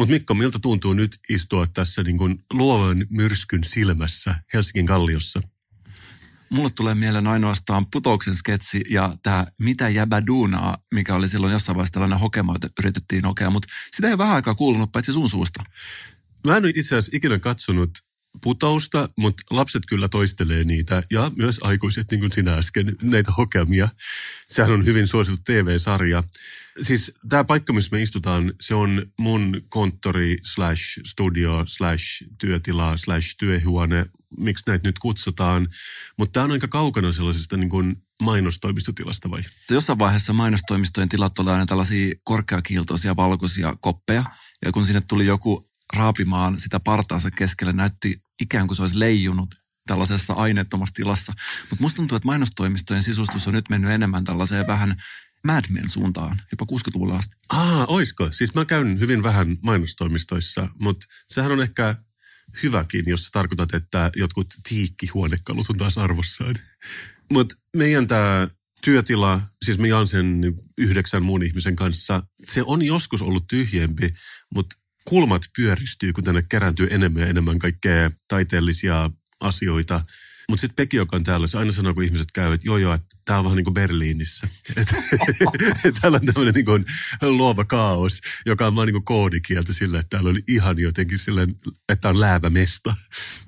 Mutta Mikko, miltä tuntuu nyt istua tässä niin kuin luovan myrskyn silmässä Helsingin kalliossa? Mulle tulee mieleen ainoastaan putouksen sketsi ja tämä Mitä jäbä duunaa, mikä oli silloin jossain vaiheessa tällainen hokema, että yritettiin hokea, mutta sitä ei vähän aikaa kuulunut paitsi sun suusta. Mä en ole itse asiassa ikinä katsonut putousta, mutta lapset kyllä toistelee niitä ja myös aikuiset, niin kuin sinä äsken, näitä hokemia. Sehän on hyvin suosittu TV-sarja. Siis tämä paikka, missä me istutaan, se on mun konttori slash studio slash työtila slash työhuone, miksi näitä nyt kutsutaan. Mutta tämä on aika kaukana sellaisesta niin kuin mainostoimistotilasta vai? Jossain vaiheessa mainostoimistojen tilat oli aina tällaisia korkeakiiltoisia valkoisia koppeja. Ja kun sinne tuli joku raapimaan sitä partaansa keskelle, näytti ikään kuin se olisi leijunut tällaisessa aineettomassa tilassa. Mutta musta tuntuu, että mainostoimistojen sisustus on nyt mennyt enemmän tällaiseen vähän Mad Men suuntaan, jopa 60-luvulla asti. Aa, oisko? Siis mä käyn hyvin vähän mainostoimistoissa, mutta sehän on ehkä hyväkin, jos sä tarkoitat, että jotkut tiikkihuonekalut on taas arvossaan. Mutta meidän tämä työtila, siis me jaan sen yhdeksän muun ihmisen kanssa, se on joskus ollut tyhjempi, mutta kulmat pyöristyy, kun tänne kerääntyy enemmän ja enemmän kaikkea taiteellisia asioita. Mutta sitten Pekki, joka on täällä, se aina sanoo, kun ihmiset käyvät, että joo joo, että täällä on vähän niin kuin Berliinissä. Et, täällä on tämmöinen niin kuin luova kaos, joka on vaan niin kuin koodikieltä sillä, että täällä oli ihan jotenkin silleen, että on läävämesta.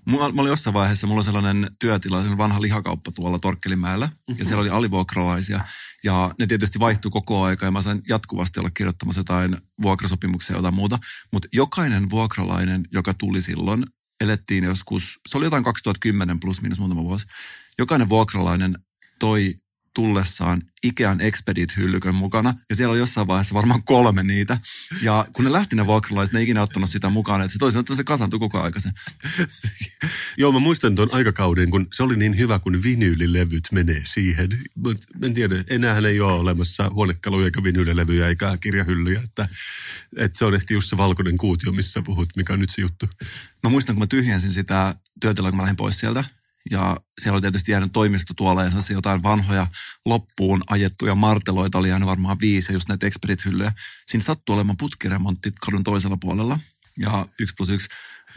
Mulla, mä olin jossain vaiheessa, mulla on sellainen työtila, sellainen vanha lihakauppa tuolla Torkkelimäellä, mm-hmm. ja siellä oli alivuokralaisia, ja ne tietysti vaihtui koko aika, ja mä sain jatkuvasti olla kirjoittamassa jotain vuokrasopimuksia ja jotain muuta, mutta jokainen vuokralainen, joka tuli silloin, elettiin joskus, se oli jotain 2010 plus minus muutama vuosi. Jokainen vuokralainen toi tullessaan Ikean Expedit-hyllykön mukana, ja siellä oli jossain vaiheessa varmaan kolme niitä. Ja kun ne lähti ne vuokralaiset, ne ei ikinä ottanut sitä mukaan, että se toisin se kasantui koko aika. Joo, mä muistan tuon aikakauden, kun se oli niin hyvä, kun vinyylilevyt menee siihen. Mutta en tiedä, enää ei ole olemassa huonekaluja eikä vinyylilevyjä eikä kirjahyllyjä, että, että se on ehkä just se valkoinen kuutio, missä puhut, mikä on nyt se juttu. Mä muistan, kun mä tyhjensin sitä työtilaa, kun mä lähdin pois sieltä, ja siellä oli tietysti jäänyt toimisto tuolla ja jotain vanhoja loppuun ajettuja marteloita oli jäänyt varmaan viisi ja just näitä Expedit-hyllyjä. Siinä sattui olemaan putkiremontti kadun toisella puolella. Ja yksi plus yksi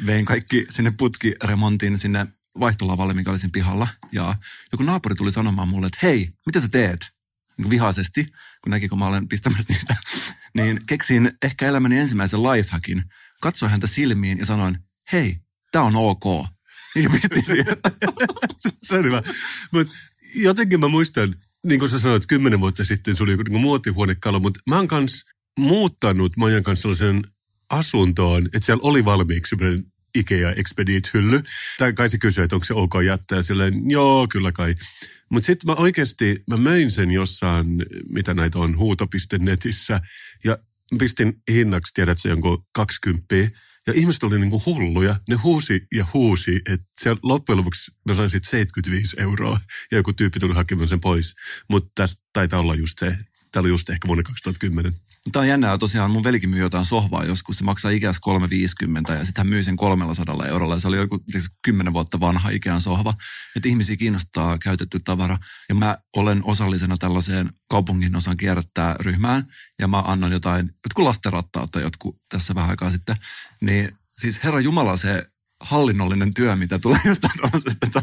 vein kaikki sinne putkiremontin sinne vaihtolavalle, mikä oli siinä pihalla. Ja joku naapuri tuli sanomaan mulle, että hei, mitä sä teet? Niin vihaisesti, kun näki, kun mä olen pistämässä niitä. niin keksin ehkä elämäni ensimmäisen lifehackin. Katsoin häntä silmiin ja sanoin, hei, tää on ok niin piti se on hyvä. Mutta jotenkin mä muistan, niin kuin sä sanoit, kymmenen vuotta sitten se oli niin muotihuonekalu, mutta mä oon kans muuttanut Majan kanssa sellaisen asuntoon, että siellä oli valmiiksi Ikea Expedit-hylly. Tai kai se kysyi, että onko se ok jättää silleen, joo, kyllä kai. Mutta sitten mä oikeasti, mä möin sen jossain, mitä näitä on, huuto.netissä. Ja pistin hinnaksi, tiedät se jonkun 20 ja ihmiset oli niin kuin hulluja. Ne huusi ja huusi, että se loppujen lopuksi mä sain sitten 75 euroa ja joku tyyppi tuli hakemaan sen pois. Mutta tästä taitaa olla just se. Tämä oli just ehkä vuonna 2010. Tämä on jännää. Tosiaan mun velikin myy jotain sohvaa joskus. Se maksaa ikäs 350 ja sitten hän myi sen 300 eurolla. Ja se oli joku 10 vuotta vanha Ikean sohva. Että ihmisiä kiinnostaa käytetty tavara. Ja mä olen osallisena tällaiseen kaupungin osan kierrättää ryhmään. Ja mä annan jotain, jotkut lastenrattaat tai jotkut tässä vähän aikaa sitten. Niin siis Herra Jumala se hallinnollinen työ, mitä tulee jostain että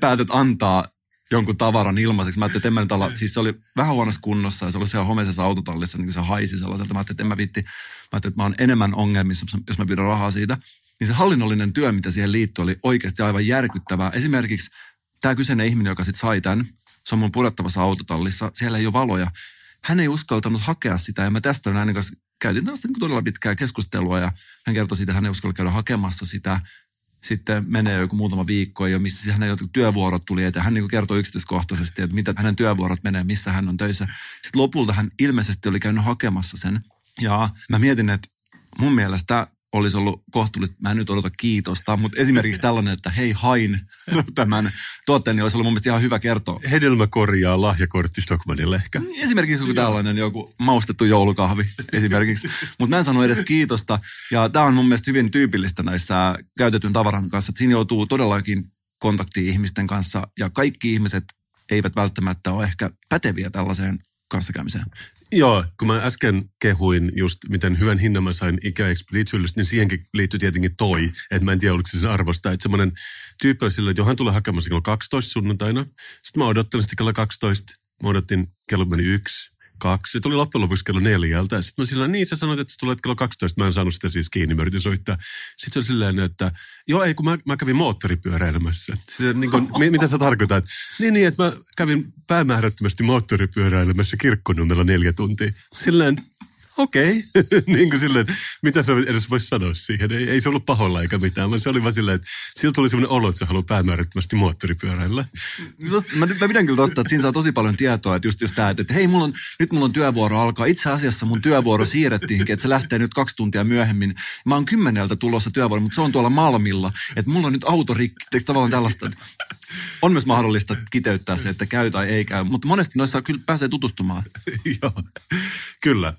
päätöt antaa jonkun tavaran ilmaiseksi. Mä ajattelin, että en mä nyt olla, siis se oli vähän huonossa kunnossa ja se oli siellä homeisessa autotallissa, niin se haisi sellaiselta. Mä ajattelin, että en mä vitti, mä ajattelin, että mä oon enemmän ongelmissa, jos mä pyydän rahaa siitä. Niin se hallinnollinen työ, mitä siihen liittyy, oli oikeasti aivan järkyttävää. Esimerkiksi tämä kyseinen ihminen, joka sitten sai tämän, se on mun purettavassa autotallissa, siellä ei ole valoja. Hän ei uskaltanut hakea sitä ja mä tästä näin kanssa käytin tästä niin todella pitkää keskustelua ja hän kertoi siitä, että hän ei uskalla käydä hakemassa sitä sitten menee joku muutama viikko ja missä hänen työvuorot tuli että Hän niin kertoi yksityiskohtaisesti, että mitä hänen työvuorot menee, missä hän on töissä. Sitten lopulta hän ilmeisesti oli käynyt hakemassa sen. Ja mä mietin, että mun mielestä olisi ollut kohtuullista, mä en nyt odota kiitosta, mutta esimerkiksi tällainen, että hei hain tämän tuotteen, niin olisi ollut mun mielestä ihan hyvä kertoa. Hedelmä korjaa lahjakortti Stockmanille ehkä. Esimerkiksi joku tällainen joku maustettu joulukahvi esimerkiksi, mutta mä en sano edes kiitosta. Ja tämä on mun mielestä hyvin tyypillistä näissä käytetyn tavaran kanssa, että siinä joutuu todellakin kontaktiin ihmisten kanssa ja kaikki ihmiset eivät välttämättä ole ehkä päteviä tällaiseen kanssakäymiseen. Joo, kun mä äsken kehuin just, miten hyvän hinnan mä sain ikäekspediitiollista, niin siihenkin liittyy tietenkin toi, että mä en tiedä, oliko se sen arvosta. Että semmoinen tyyppi oli sillä, että johan tulee hakemassa kello 12 sunnuntaina. Sitten mä odottelin sitten kello 12. Mä odotin, kello meni yksi kaksi. Se tuli loppujen lopuksi kello neljältä. Sitten mä sillä niin sä sanoit, että sä tulet kello 12. Mä en saanut sitä siis kiinni, mä yritin soittaa. Sitten se oli silleen, että joo ei, kun mä, mä kävin moottoripyöräilemässä. Sitten niin kuin, mitä sä tarkoitat? Niin, niin, että mä kävin päämäärättömästi moottoripyöräilemässä kirkkonummella neljä tuntia. Silleen, okei, okay. niin kuin silleen, mitä sä edes voisi sanoa siihen. Ei, ei se ollut paholla eikä mitään, vaan se oli vaan silleen, että siltä tuli sellainen olo, että sä haluat päämäärättömästi moottoripyöräillä. Mä, mä pidän kyllä tosta, että siinä saa tosi paljon tietoa, että just, just tämä, että hei, mulla on, nyt mulla on työvuoro alkaa. Itse asiassa mun työvuoro siirrettiinkin, että se lähtee nyt kaksi tuntia myöhemmin. Mä oon kymmeneltä tulossa työvuoro, mutta se on tuolla Malmilla, että mulla on nyt auto rikki, tavallaan tällaista. Että on myös mahdollista kiteyttää se, että käy tai ei käy, mutta monesti noissa kyllä pääsee tutustumaan. Joo, kyllä.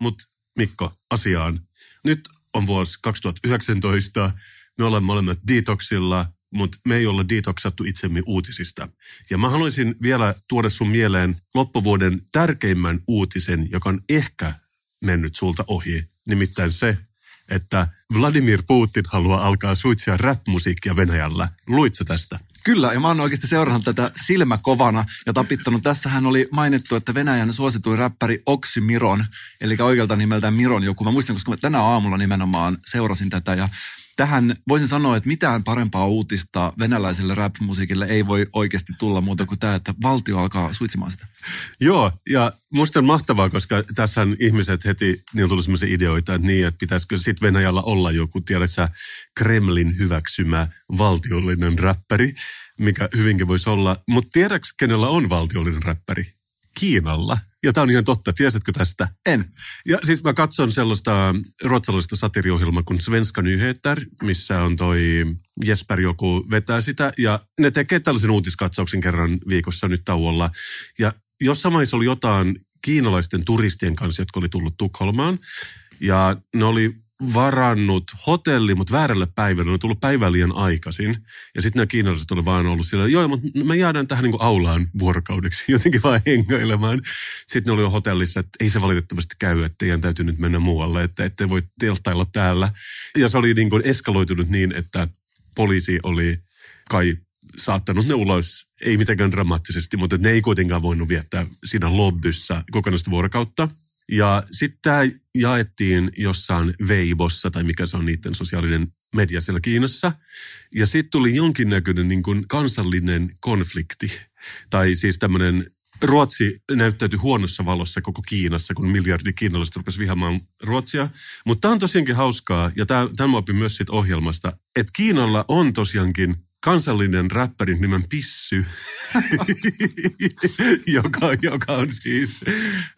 Mutta Mikko, asiaan. Nyt on vuosi 2019. Me olemme molemmat detoksilla, mutta me ei olla detoksattu itsemme uutisista. Ja mä haluaisin vielä tuoda sun mieleen loppuvuoden tärkeimmän uutisen, joka on ehkä mennyt sulta ohi. Nimittäin se, että Vladimir Putin haluaa alkaa suitsia rap-musiikkia Venäjällä. Luitko tästä? Kyllä, ja mä oon oikeasti seurannut tätä silmäkovana ja tapittanut. Tässähän oli mainittu, että Venäjän suosituin räppäri Oksimiron, eli oikealta nimeltään Miron joku. Mä muistan, koska mä tänä aamulla nimenomaan seurasin tätä ja tähän voisin sanoa, että mitään parempaa uutista venäläiselle rap-musiikille ei voi oikeasti tulla muuta kuin tämä, että valtio alkaa suitsimaan sitä. Joo, ja musta on mahtavaa, koska tässä ihmiset heti, niin tuli sellaisia ideoita, että niin, että pitäisikö sitten Venäjällä olla joku, tiedätkö Kremlin hyväksymä valtiollinen räppäri, mikä hyvinkin voisi olla. Mutta tiedätkö, kenellä on valtiollinen räppäri? Kiinalla. Ja tämä on ihan totta. Tiesitkö tästä? En. Ja siis mä katson sellaista ruotsalaista satiriohjelmaa kuin Svenska Nyheter, missä on toi Jesper joku vetää sitä. Ja ne tekee tällaisen uutiskatsauksen kerran viikossa nyt tauolla. Ja jossain vaiheessa oli jotain kiinalaisten turistien kanssa, jotka oli tullut Tukholmaan. Ja ne oli varannut hotelli, mutta väärälle päivälle. Ne on tullut päivän liian aikaisin. Ja sitten nämä kiinalaiset oli vaan ollut sillä, joo, mutta me jäädään tähän niin aulaan vuorokaudeksi, jotenkin vaan hengailemaan. Sitten ne oli jo hotellissa, että ei se valitettavasti käy, että teidän täytyy nyt mennä muualle, että ette voi telttailla täällä. Ja se oli niin kuin eskaloitunut niin, että poliisi oli kai saattanut ne ulos, ei mitenkään dramaattisesti, mutta ne ei kuitenkaan voinut viettää siinä lobbyssä kokonaista vuorokautta. Ja sitten tämä jaettiin jossain Weibossa, tai mikä se on niiden sosiaalinen media siellä Kiinassa. Ja sitten tuli jonkinnäköinen niin kuin kansallinen konflikti. Tai siis tämmöinen Ruotsi näyttäytyi huonossa valossa koko Kiinassa, kun miljardi kiinalaiset rupesi vihaamaan Ruotsia. Mutta tämä on tosiaankin hauskaa, ja tämä opin myös siitä ohjelmasta, että Kiinalla on tosiaankin kansallinen räppärin nimen Pissy, joka, joka on siis...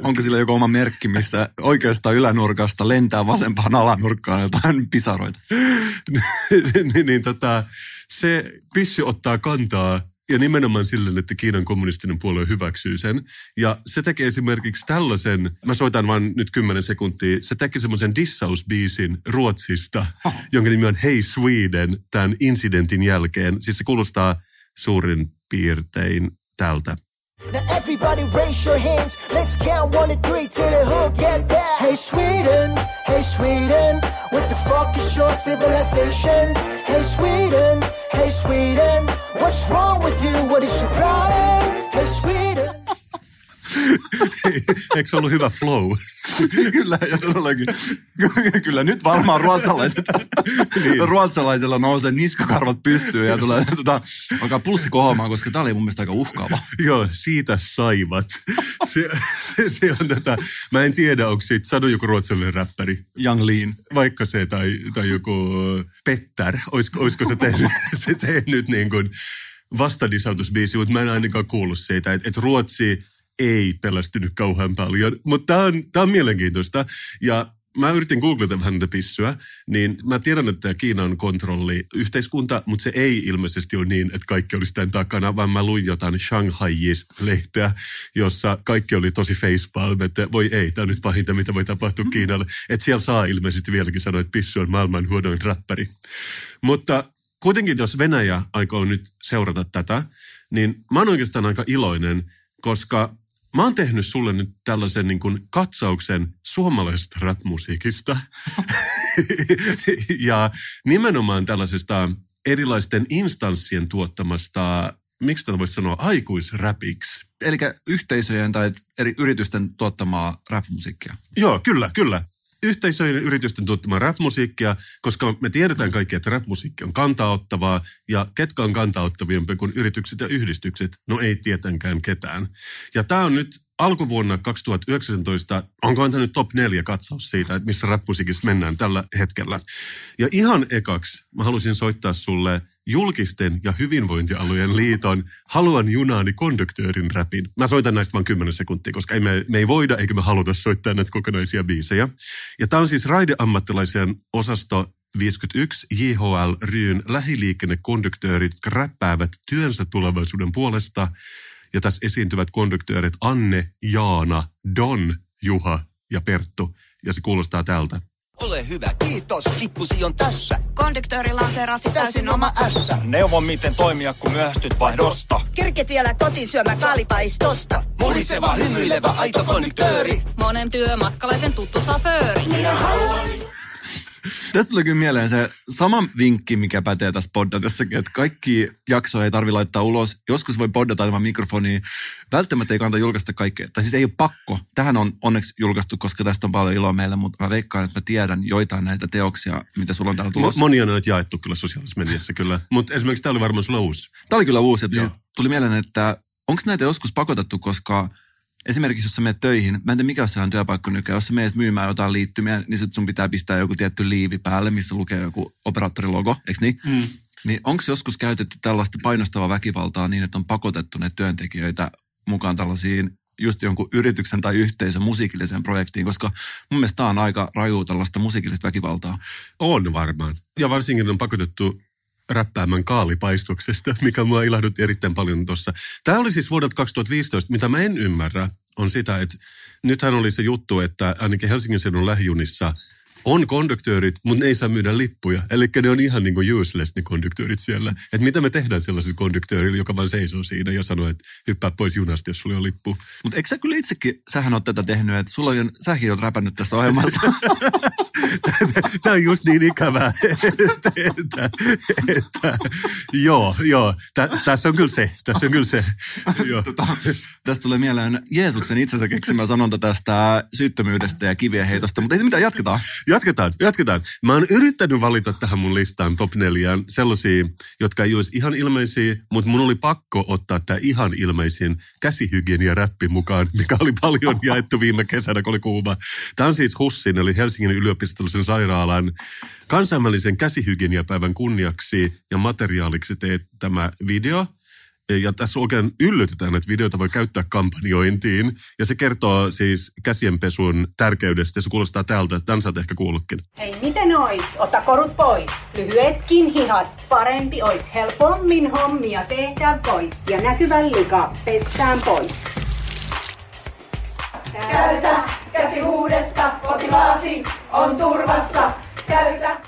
Onko sillä joku oma merkki, missä oikeasta ylänurkasta lentää vasempaan alanurkkaan jotain pisaroita? niin, niin tota, se Pissy ottaa kantaa ja nimenomaan silleen, että Kiinan kommunistinen puolue hyväksyy sen. Ja se tekee esimerkiksi tällaisen, mä soitan vain nyt kymmenen sekuntia, se teki semmoisen dissausbiisin Ruotsista, oh. jonka nimi on Hey Sweden tämän incidentin jälkeen. Siis se kuulostaa suurin piirtein tältä. Now everybody raise your hands. Let's count one to three till the hook get back. Hey Sweden, hey Sweden, what the fuck is your civilization? Hey Sweden, hey Sweden, what's wrong with you? What is your problem? Hey Sweden. Eikö se ollut hyvä flow? kyllä, ja todellakin. Kyllä nyt varmaan ruotsalaiset, niin. ruotsalaisella nousee niskakarvat pystyy ja tulee tota, alkaa pulssi kohoamaan, koska tämä oli mun mielestä aika uhkaava. Joo, siitä saivat. Se, se, se on tätä, mä en tiedä, onko siitä, sano joku ruotsalainen räppäri. Young Lean. Vaikka se tai, tai joku Petter, olisiko, olisiko se tehnyt, se tehnyt niin kuin vastadisautusbiisi, mutta mä en ainakaan kuullut siitä, että, että Ruotsi ei pelästynyt kauhean paljon. Mutta tämä on, tää on mielenkiintoista. Ja mä yritin googlata vähän tätä pissyä, niin mä tiedän, että Kiina on kontrolli yhteiskunta, mutta se ei ilmeisesti ole niin, että kaikki olisi tämän takana, vaan mä luin jotain Shanghaiista-lehteä, jossa kaikki oli tosi facepalm, että voi ei, tämä on nyt pahinta, mitä voi tapahtua Kiinalle. Että siellä saa ilmeisesti vieläkin sanoa, että pissu on maailman huonoin räppäri. Mutta kuitenkin, jos Venäjä aikoo nyt seurata tätä, niin mä oon oikeastaan aika iloinen, koska Mä oon tehnyt sulle nyt tällaisen niin kuin katsauksen suomalaisesta rap-musiikista. ja nimenomaan tällaisesta erilaisten instanssien tuottamasta, miksi tätä voisi sanoa, aikuisräpiksi. Eli yhteisöjen tai eri yritysten tuottamaa rap-musiikkia. Joo, kyllä, kyllä yhteisöjen yritysten tuottamaa rap-musiikkia, koska me tiedetään kaikki, että rap-musiikki on kantaottavaa, ja ketkä on kantaottaviempi kuin yritykset ja yhdistykset? No ei tietenkään ketään. Ja tämä on nyt alkuvuonna 2019, onko antanut top 4 katsaus siitä, että missä rap-musiikissa mennään tällä hetkellä. Ja ihan ekaksi mä halusin soittaa sulle julkisten ja hyvinvointialueen liiton Haluan junaani konduktöörin räpin. Mä soitan näistä vain 10 sekuntia, koska ei me, me ei voida eikä me haluta soittaa näitä kokonaisia biisejä. Ja tämä on siis raideammattilaisen osasto 51 JHL Ryyn lähiliikennekonduktöörit, jotka räppäävät työnsä tulevaisuuden puolesta. Ja tässä esiintyvät konduktöörit Anne, Jaana, Don, Juha ja Perttu. Ja se kuulostaa tältä. Ole hyvä, kiitos. Lippusi on tässä. Konduktööri lanseerasi täysin oma ässä. Neuvo miten toimia, kun myöhästyt vaihdosta. Kerket vielä kotiin syömä kaalipaistosta. Muriseva, hymyilevä, aito konduktööri. Monen työmatkalaisen tuttu safööri. Minä haluan Tästä tuli kyllä mieleen se sama vinkki, mikä pätee tässä poddatissakin, että kaikki jaksoja ei tarvi laittaa ulos. Joskus voi poddata ilman mikrofonia. Välttämättä ei kannata julkaista kaikkea. Tai siis ei ole pakko. Tähän on onneksi julkaistu, koska tästä on paljon iloa meille, mutta mä veikkaan, että mä tiedän joitain näitä teoksia, mitä sulla on täällä tulossa. Monia on näitä jaettu kyllä sosiaalisessa mediassa kyllä. Mutta esimerkiksi tämä oli varmaan sulla uusi. Tämä oli kyllä uusi. Että siis tuli mieleen, että onko näitä joskus pakotettu, koska esimerkiksi jos sä menet töihin, mä en tiedä mikä se on työpaikka nykyään, jos sä menet myymään jotain liittymiä, niin sit sun pitää pistää joku tietty liivi päälle, missä lukee joku operaattorilogo, eikö niin? Mm. Niin onko joskus käytetty tällaista painostavaa väkivaltaa niin, että on pakotettu ne työntekijöitä mukaan tällaisiin just jonkun yrityksen tai yhteisön musiikilliseen projektiin, koska mun mielestä tämä on aika raju tällaista musiikillista väkivaltaa. On varmaan. Ja varsinkin on pakotettu räppäämän kaalipaistuksesta, mikä mua ilahdutti erittäin paljon tuossa. Tämä oli siis vuodelta 2015, mitä mä en ymmärrä, on sitä, että nythän oli se juttu, että ainakin Helsingin seudun lähijunissa – on konduktöörit, mutta ne ei saa myydä lippuja. Eli ne on ihan niin kuin useless ne konduktöörit siellä. Että mitä me tehdään sellaiselle konduktöörille, joka vaan seisoo siinä ja sanoo, että hyppää pois junasta, jos sulla on lippu. Mutta eikö sä kyllä itsekin, sähän oot tätä tehnyt, että sulla on, säkin oot räpännyt tässä ohjelmassa. Tämä on just niin ikävää, että, että, että joo, joo, tä, tässä on kyllä se, tässä on kyllä se. Joo. Tota, tästä tulee mieleen Jeesuksen itsensä keksimä sanonta tästä syyttömyydestä ja kivien heitosta, mutta ei se mitään, jatketaan. Jatketaan, jatketaan. Mä oon yrittänyt valita tähän mun listaan top neljään sellaisia, jotka ei olisi ihan ilmeisiä, mutta mun oli pakko ottaa tämä ihan ilmeisin käsihygienia räppi mukaan, mikä oli paljon jaettu viime kesänä, kun oli kuuma. Tämä on siis HUSSin, eli Helsingin yliopistollisen sairaalan kansainvälisen käsihygieniapäivän kunniaksi ja materiaaliksi teet tämä video – ja tässä oikein yllytetään, että videota voi käyttää kampanjointiin. Ja se kertoo siis käsienpesun tärkeydestä. Se kuulostaa täältä. Tämän sä ehkä kuullutkin. Hei, miten ois? Ota korut pois. Lyhyetkin hihat. Parempi ois. Helpommin hommia tehdä pois. Ja näkyvän lika pestään pois. Käytä käsihuudetta. Kotimaasi on turvassa. Käytä.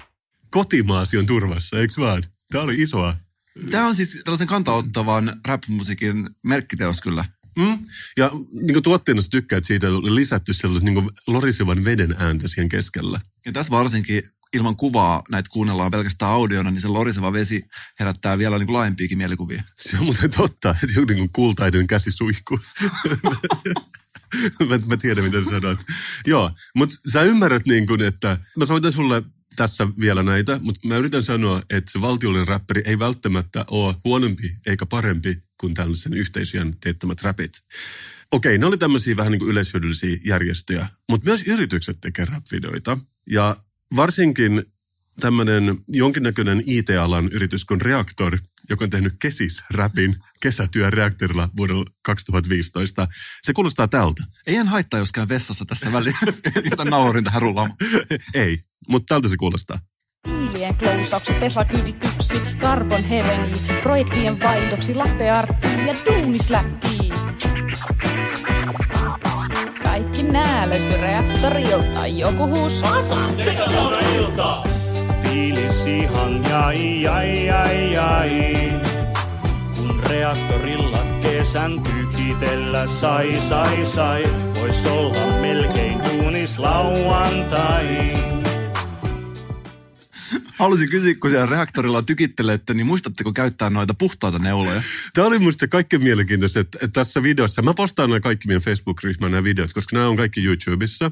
Kotimaasi on turvassa, eikö vaan? Tämä oli isoa Tämä on siis tällaisen kantaottavan rap-musiikin merkkiteos kyllä. Mm. Ja niin kuin tuotteena tykkää, että siitä oli lisätty sellaisen niin lorisevan veden ääntä siihen keskellä. Ja tässä varsinkin ilman kuvaa näitä kuunnellaan pelkästään audiona, niin se loriseva vesi herättää vielä niin kuin laajempiakin mielikuvia. Se on muuten totta, että joku niin kultainen käsi suihku. mä, mä tiedän, mitä sä sanot. Joo, mutta sä ymmärrät niin kuin, että mä soitan sulle tässä vielä näitä, mutta mä yritän sanoa, että se valtiollinen räppäri ei välttämättä ole huonompi eikä parempi kuin tällaisen yhteisöjen teettämät räpit. Okei, ne oli tämmöisiä vähän niin kuin yleishyödyllisiä järjestöjä, mutta myös yritykset tekee rap-videoita. Ja varsinkin tämmöinen jonkinnäköinen IT-alan yritys kuin Reaktor, joka on tehnyt Kesis-räpin kesätyö reaktorilla vuodella 2015. Se kuulostaa tältä. Ei en haittaa, jos käy vessassa tässä väliin. Jätän naurin tähän rullaamaan. Ei, mutta tältä se kuulostaa. Hiilien klousaukset, Tesla-kyydityksi, karbon herengi, projektien vaihdoksi, lattearttiin ja duunisläkkiin. Kaikki nää löytyy reaktorilta, joku huusaa. Fiilis ihan jai jai jai jai. Kun reaktorilla kesän tykitellä sai sai sai, vois olla melkein duunis lauantai. Haluaisin kysyä, kun siellä reaktorilla tykittelette, niin muistatteko käyttää noita puhtaita neuloja? Tämä oli musta kaikkein mielenkiintoista, että, että tässä videossa, mä postaan nämä kaikki meidän Facebook-ryhmän nämä videot, koska nämä on kaikki YouTubessa.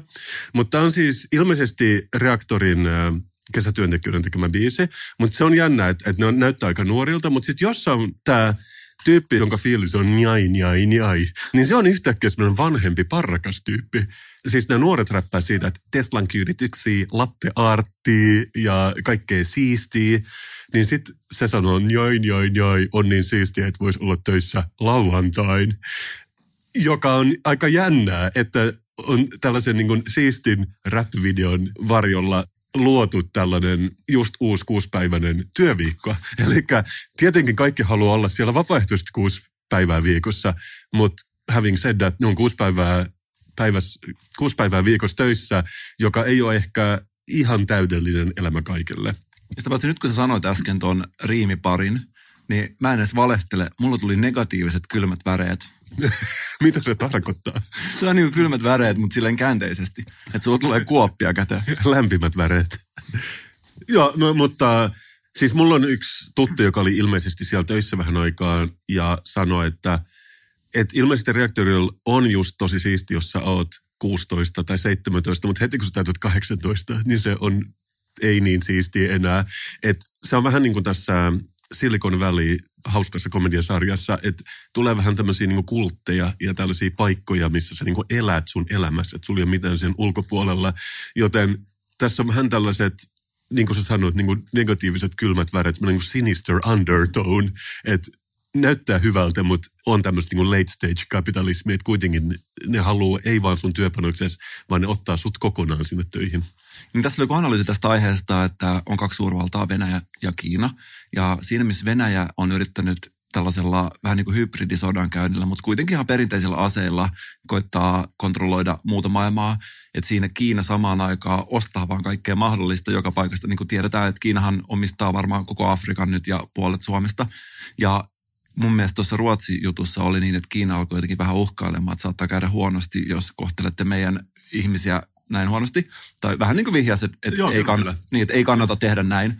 Mutta tämä on siis ilmeisesti reaktorin äh, kesätyöntekijöiden tekemä biisi, mutta se on jännä, että, että ne on, näyttää aika nuorilta, mutta sitten jos on tämä tyyppi, jonka fiilis on njai, njai, njai, niin se on yhtäkkiä semmoinen vanhempi, parrakas tyyppi. Siis nämä nuoret räppää siitä, että Teslan kyydityksiä, latte artti ja kaikkea siistiä. Niin sitten se sanoo, njai, njai, njai, on niin siistiä, että voisi olla töissä lauantain. Joka on aika jännää, että on tällaisen niin kuin siistin rap-videon varjolla luotu tällainen just uusi kuuspäiväinen työviikko. Eli tietenkin kaikki haluaa olla siellä vapaaehtoisesti kuusi päivää viikossa, mutta having said that, ne on kuusi päivää, päiväs, kuusi päivää viikossa töissä, joka ei ole ehkä ihan täydellinen elämä kaikille. Ja sitä nyt kun sä sanoit äsken tuon riimiparin, niin mä en edes valehtele. Mulla tuli negatiiviset kylmät väreet. Mitä se tarkoittaa? Se on niin kylmät väreet, mutta silleen käänteisesti. Että sulla tulee kuoppia käteen. Lämpimät väreet. Joo, no, mutta siis mulla on yksi tuttu, joka oli ilmeisesti siellä töissä vähän aikaa ja sanoi, että, että ilmeisesti reaktorilla on just tosi siisti, jos sä oot 16 tai 17, mutta heti kun sä täytät 18, niin se on ei niin siistiä enää. Et se on vähän niin kuin tässä Silicon Valley hauskassa komediasarjassa, että tulee vähän tämmöisiä niin kultteja ja tällaisia paikkoja, missä sä niin elät sun elämässä, että sulla ei ole mitään sen ulkopuolella. Joten tässä on vähän tällaiset, niin kuin sä sanoit, niin kuin negatiiviset kylmät väret, niin kuin sinister undertone, että näyttää hyvältä, mutta on tämmöistä niin late stage kapitalismia, että kuitenkin ne haluaa ei vaan sun työpanoksessa, vaan ne ottaa sut kokonaan sinne töihin. Niin tässä oli analyysi tästä aiheesta, että on kaksi suurvaltaa, Venäjä ja Kiina. Ja siinä, missä Venäjä on yrittänyt tällaisella vähän niin kuin hybridisodan käynnillä, mutta kuitenkin ihan perinteisillä aseilla koittaa kontrolloida muuta maailmaa. Että siinä Kiina samaan aikaan ostaa vaan kaikkea mahdollista joka paikasta. Niin kuin tiedetään, että Kiinahan omistaa varmaan koko Afrikan nyt ja puolet Suomesta. Ja mun mielestä tuossa Ruotsi-jutussa oli niin, että Kiina alkoi jotenkin vähän uhkailemaan, että saattaa käydä huonosti, jos kohtelette meidän ihmisiä näin huonosti. Tai vähän niin kuin vihjasi, että, että, Joo, ei, kann, kyllä. niin, että ei kannata tehdä näin.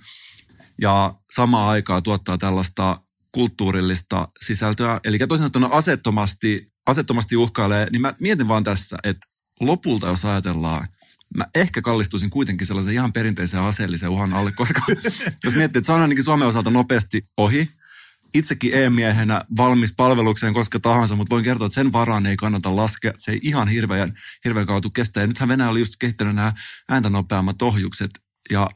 Ja samaan aikaan tuottaa tällaista kulttuurillista sisältöä. Eli toisin sanottuna asettomasti, asettomasti uhkailee, niin mä mietin vaan tässä, että lopulta jos ajatellaan, mä ehkä kallistuisin kuitenkin sellaisen ihan perinteisen aseellisen uhan alle, koska jos miettii, että se on ainakin Suomen osalta nopeasti ohi, itsekin e-miehenä valmis palvelukseen koska tahansa, mutta voin kertoa, että sen varaan ei kannata laskea. Se ei ihan hirveän, hirveän kautu kestä. Ja nythän Venäjä oli just kehittänyt nämä ääntä nopeammat ohjukset. Ja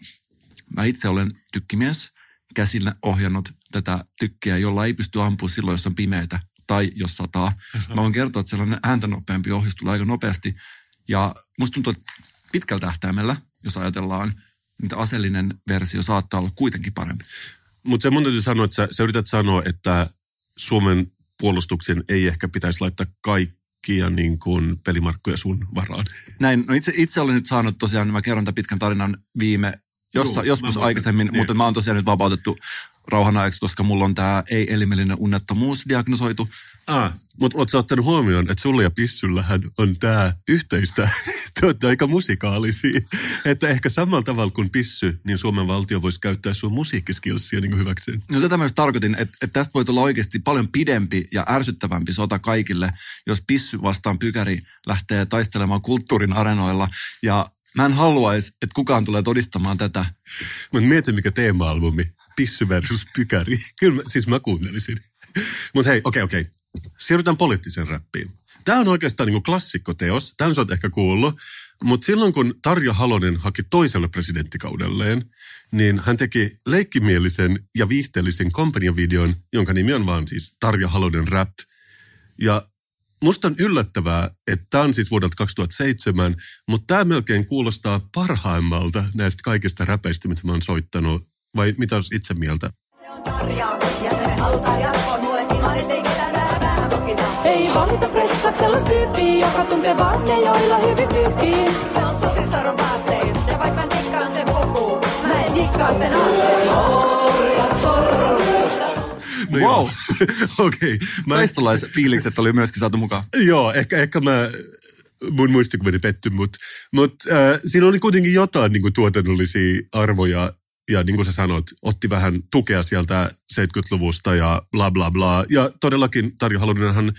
mä itse olen tykkimies, käsillä ohjannut tätä tykkiä, jolla ei pysty ampua silloin, jos on pimeitä tai jos sataa. Mä voin kertoa, että sellainen ääntä nopeampi ohjus tulee aika nopeasti. Ja musta tuntuu, että pitkällä tähtäimellä, jos ajatellaan, niin aseellinen versio saattaa olla kuitenkin parempi. Mutta se mun täytyy sanoa, että sä, sä yrität sanoa, että Suomen puolustuksen ei ehkä pitäisi laittaa kaikkia niin kuin pelimarkkoja sun varaan. Näin, no itse, itse olen nyt saanut tosiaan, mä kerron tämän pitkän tarinan viime, jossa, Juu, joskus mä aikaisemmin, niin. mutta mä oon tosiaan nyt vapautettu rauhan ajaksi, koska mulla on tämä ei-elimellinen unnettomuus diagnosoitu. Ah, mutta ootko ottanut huomioon, että sulla ja Pissyllähän on tämä yhteistä, te olette aika musikaalisia. Että ehkä samalla tavalla kuin Pissy, niin Suomen valtio voisi käyttää sun musiikkiskillsia niin hyväkseen. No tätä myös tarkoitin, että, että tästä voi tulla oikeasti paljon pidempi ja ärsyttävämpi sota kaikille, jos pissy vastaan pykäri lähtee taistelemaan kulttuurin arenoilla. Ja mä en haluaisi, että kukaan tulee todistamaan tätä. Mutta mieti mikä teema-albumi, Pissy versus Pykäri. Kyllä, mä, siis mä kuuntelisin. Mutta hei, okei, okei. Siirrytään poliittiseen räppiin. Tämä on oikeastaan niin klassikkoteos, tämän sä oot ehkä kuullut, mutta silloin kun Tarja Halonen haki toiselle presidenttikaudelleen, niin hän teki leikkimielisen ja viihteellisen kampanjavideon, jonka nimi on vaan siis Tarja Halonen Rap. Ja musta on yllättävää, että tämä on siis vuodelta 2007, mutta tämä melkein kuulostaa parhaimmalta näistä kaikista räpeistä, mitä mä oon soittanut. Vai mitä olisi itse mieltä? Ei valita pressat sellaista tyyppiä, joka tuntee vaan ne, joilla hyvin pyyhkii. Se on sosin saron vaatteet, ja vaikka mä dikkaan sen puku, mä en dikkaa sen No wow. Okei. okay. Taistolaiset fiilikset oli myöskin saatu mukaan. Joo, ehkä, ehkä mä mun muistikuva meni petty, mutta mut, äh, siinä oli kuitenkin jotain niin kuin, tuotannollisia arvoja ja niin kuin sä sanot, otti vähän tukea sieltä 70-luvusta ja bla bla bla. Ja todellakin Tarja Halonenhan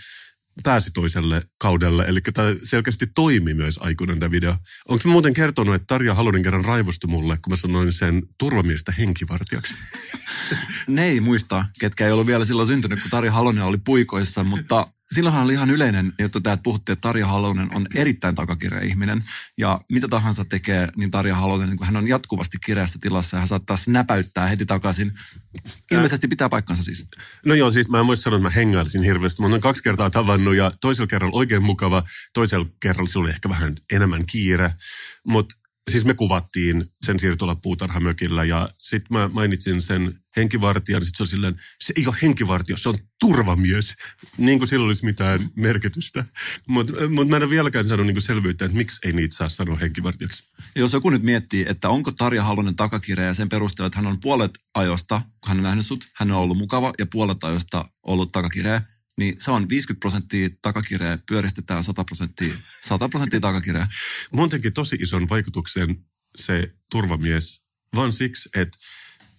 pääsi toiselle kaudelle, eli tämä selkeästi toimi myös aikuinen tämä video. Onko muuten kertonut, että Tarja Halonen kerran raivostui mulle, kun mä sanoin sen turvamiestä henkivartijaksi? ne ei muista, ketkä ei ollut vielä silloin syntynyt, kun Tarja Halonen oli puikoissa, mutta silloinhan oli ihan yleinen juttu tämä, että puhuttiin, että Tarja Halonen on erittäin takakireä ihminen. Ja mitä tahansa tekee, niin Tarja Halonen, niin kun hän on jatkuvasti kireässä tilassa ja hän saattaa näpäyttää heti takaisin. Ilmeisesti pitää paikkansa siis. No joo, siis mä en voi sanoa, että mä hengailisin hirveästi. Mä oon kaksi kertaa tavannut ja toisella kerralla oikein mukava, toisella kerralla sillä oli ehkä vähän enemmän kiire. Mutta siis me kuvattiin sen siirtola puutarhamökillä ja sitten mä mainitsin sen henkivartijan, niin sitten se on silleen, se ei ole henkivartio, se on turvamies. Niin kuin sillä olisi mitään merkitystä. Mutta mut mä en vieläkään saanut niin selvyyttä, että miksi ei niitä saa sanoa henkivartijaksi. Jos joku nyt miettii, että onko Tarja Halonen takakireä sen perusteella, että hän on puolet ajosta, kun hän on nähnyt sut, hän on ollut mukava ja puolet ajosta ollut takakireä, niin se on 50 prosenttia takakireä, pyöristetään 100 prosenttia, 100 prosenttia takakireä. Mun teki tosi ison vaikutuksen se turvamies, vaan siksi, että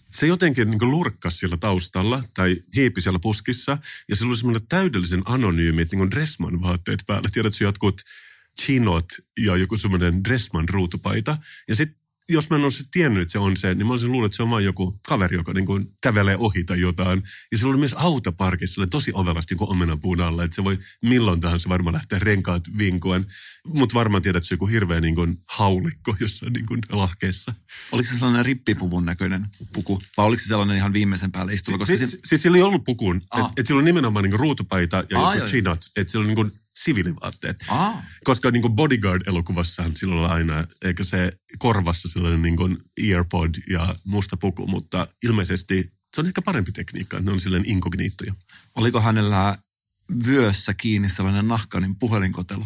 se jotenkin niin lurkkasi siellä taustalla tai hiipi siellä puskissa ja sillä oli semmoinen täydellisen anonyymi, että niin Dressman vaatteet päällä. Tiedätkö, jotkut chinot ja joku semmoinen Dressman ruutupaita. Ja sitten jos mä en olisi tiennyt, että se on se, niin mä olisin luullut, että se on vain joku kaveri, joka niin kuin kävelee ohi tai jotain. Ja se oli myös autoparkissa, tosi ovelasti kuin omenapuun alla, että se voi milloin tahansa varmaan lähteä renkaat vinkuen. Mutta varmaan tiedät, että se on joku hirveä niin kuin haulikko jossain niin kuin lahkeessa. Oliko se sellainen rippipuvun näköinen puku? Vai oliko se sellainen ihan viimeisen päälle istuva? Koska si- si- siis sillä ei ollut pukun. Että et sillä oli nimenomaan niin kuin ruutupaita ja Aa, joku chinot. Että sillä oli niin kuin siviilivaatteet. Aa. Koska niin kuin Bodyguard-elokuvassahan silloin aina, eikä se korvassa sellainen niin kuin earpod ja musta puku, mutta ilmeisesti se on ehkä parempi tekniikka, että ne on silleen inkognittoja. Oliko hänellä vyössä kiinni sellainen nahkainen puhelinkotelo?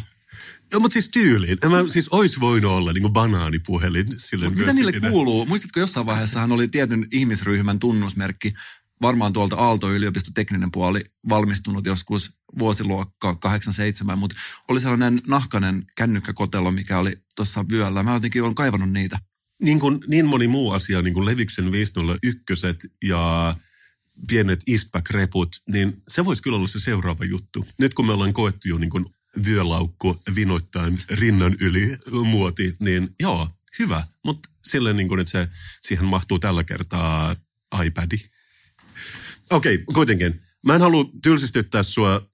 Joo, mutta siis tyyliin. Mä, siis olisi voinut olla niin kuin banaanipuhelin. Silleen mitä niille kuuluu? Muistatko jossain vaiheessa hän oli tietyn ihmisryhmän tunnusmerkki, varmaan tuolta Aalto-yliopiston tekninen puoli valmistunut joskus vuosiluokka 87, mutta oli sellainen nahkainen kännykkäkotelo, mikä oli tuossa vyöllä. Mä jotenkin olen kaivannut niitä. Niin, kuin, niin moni muu asia, niin kuin Leviksen 501 ja pienet Eastback-reput, niin se voisi kyllä olla se seuraava juttu. Nyt kun me ollaan koettu jo niin kuin vyölaukku vinoittain rinnan yli muoti, niin joo, hyvä. Mutta silleen niin kuin, että se, siihen mahtuu tällä kertaa iPadi. Okei, okay, kuitenkin. Mä en halua tylsistyttää sua.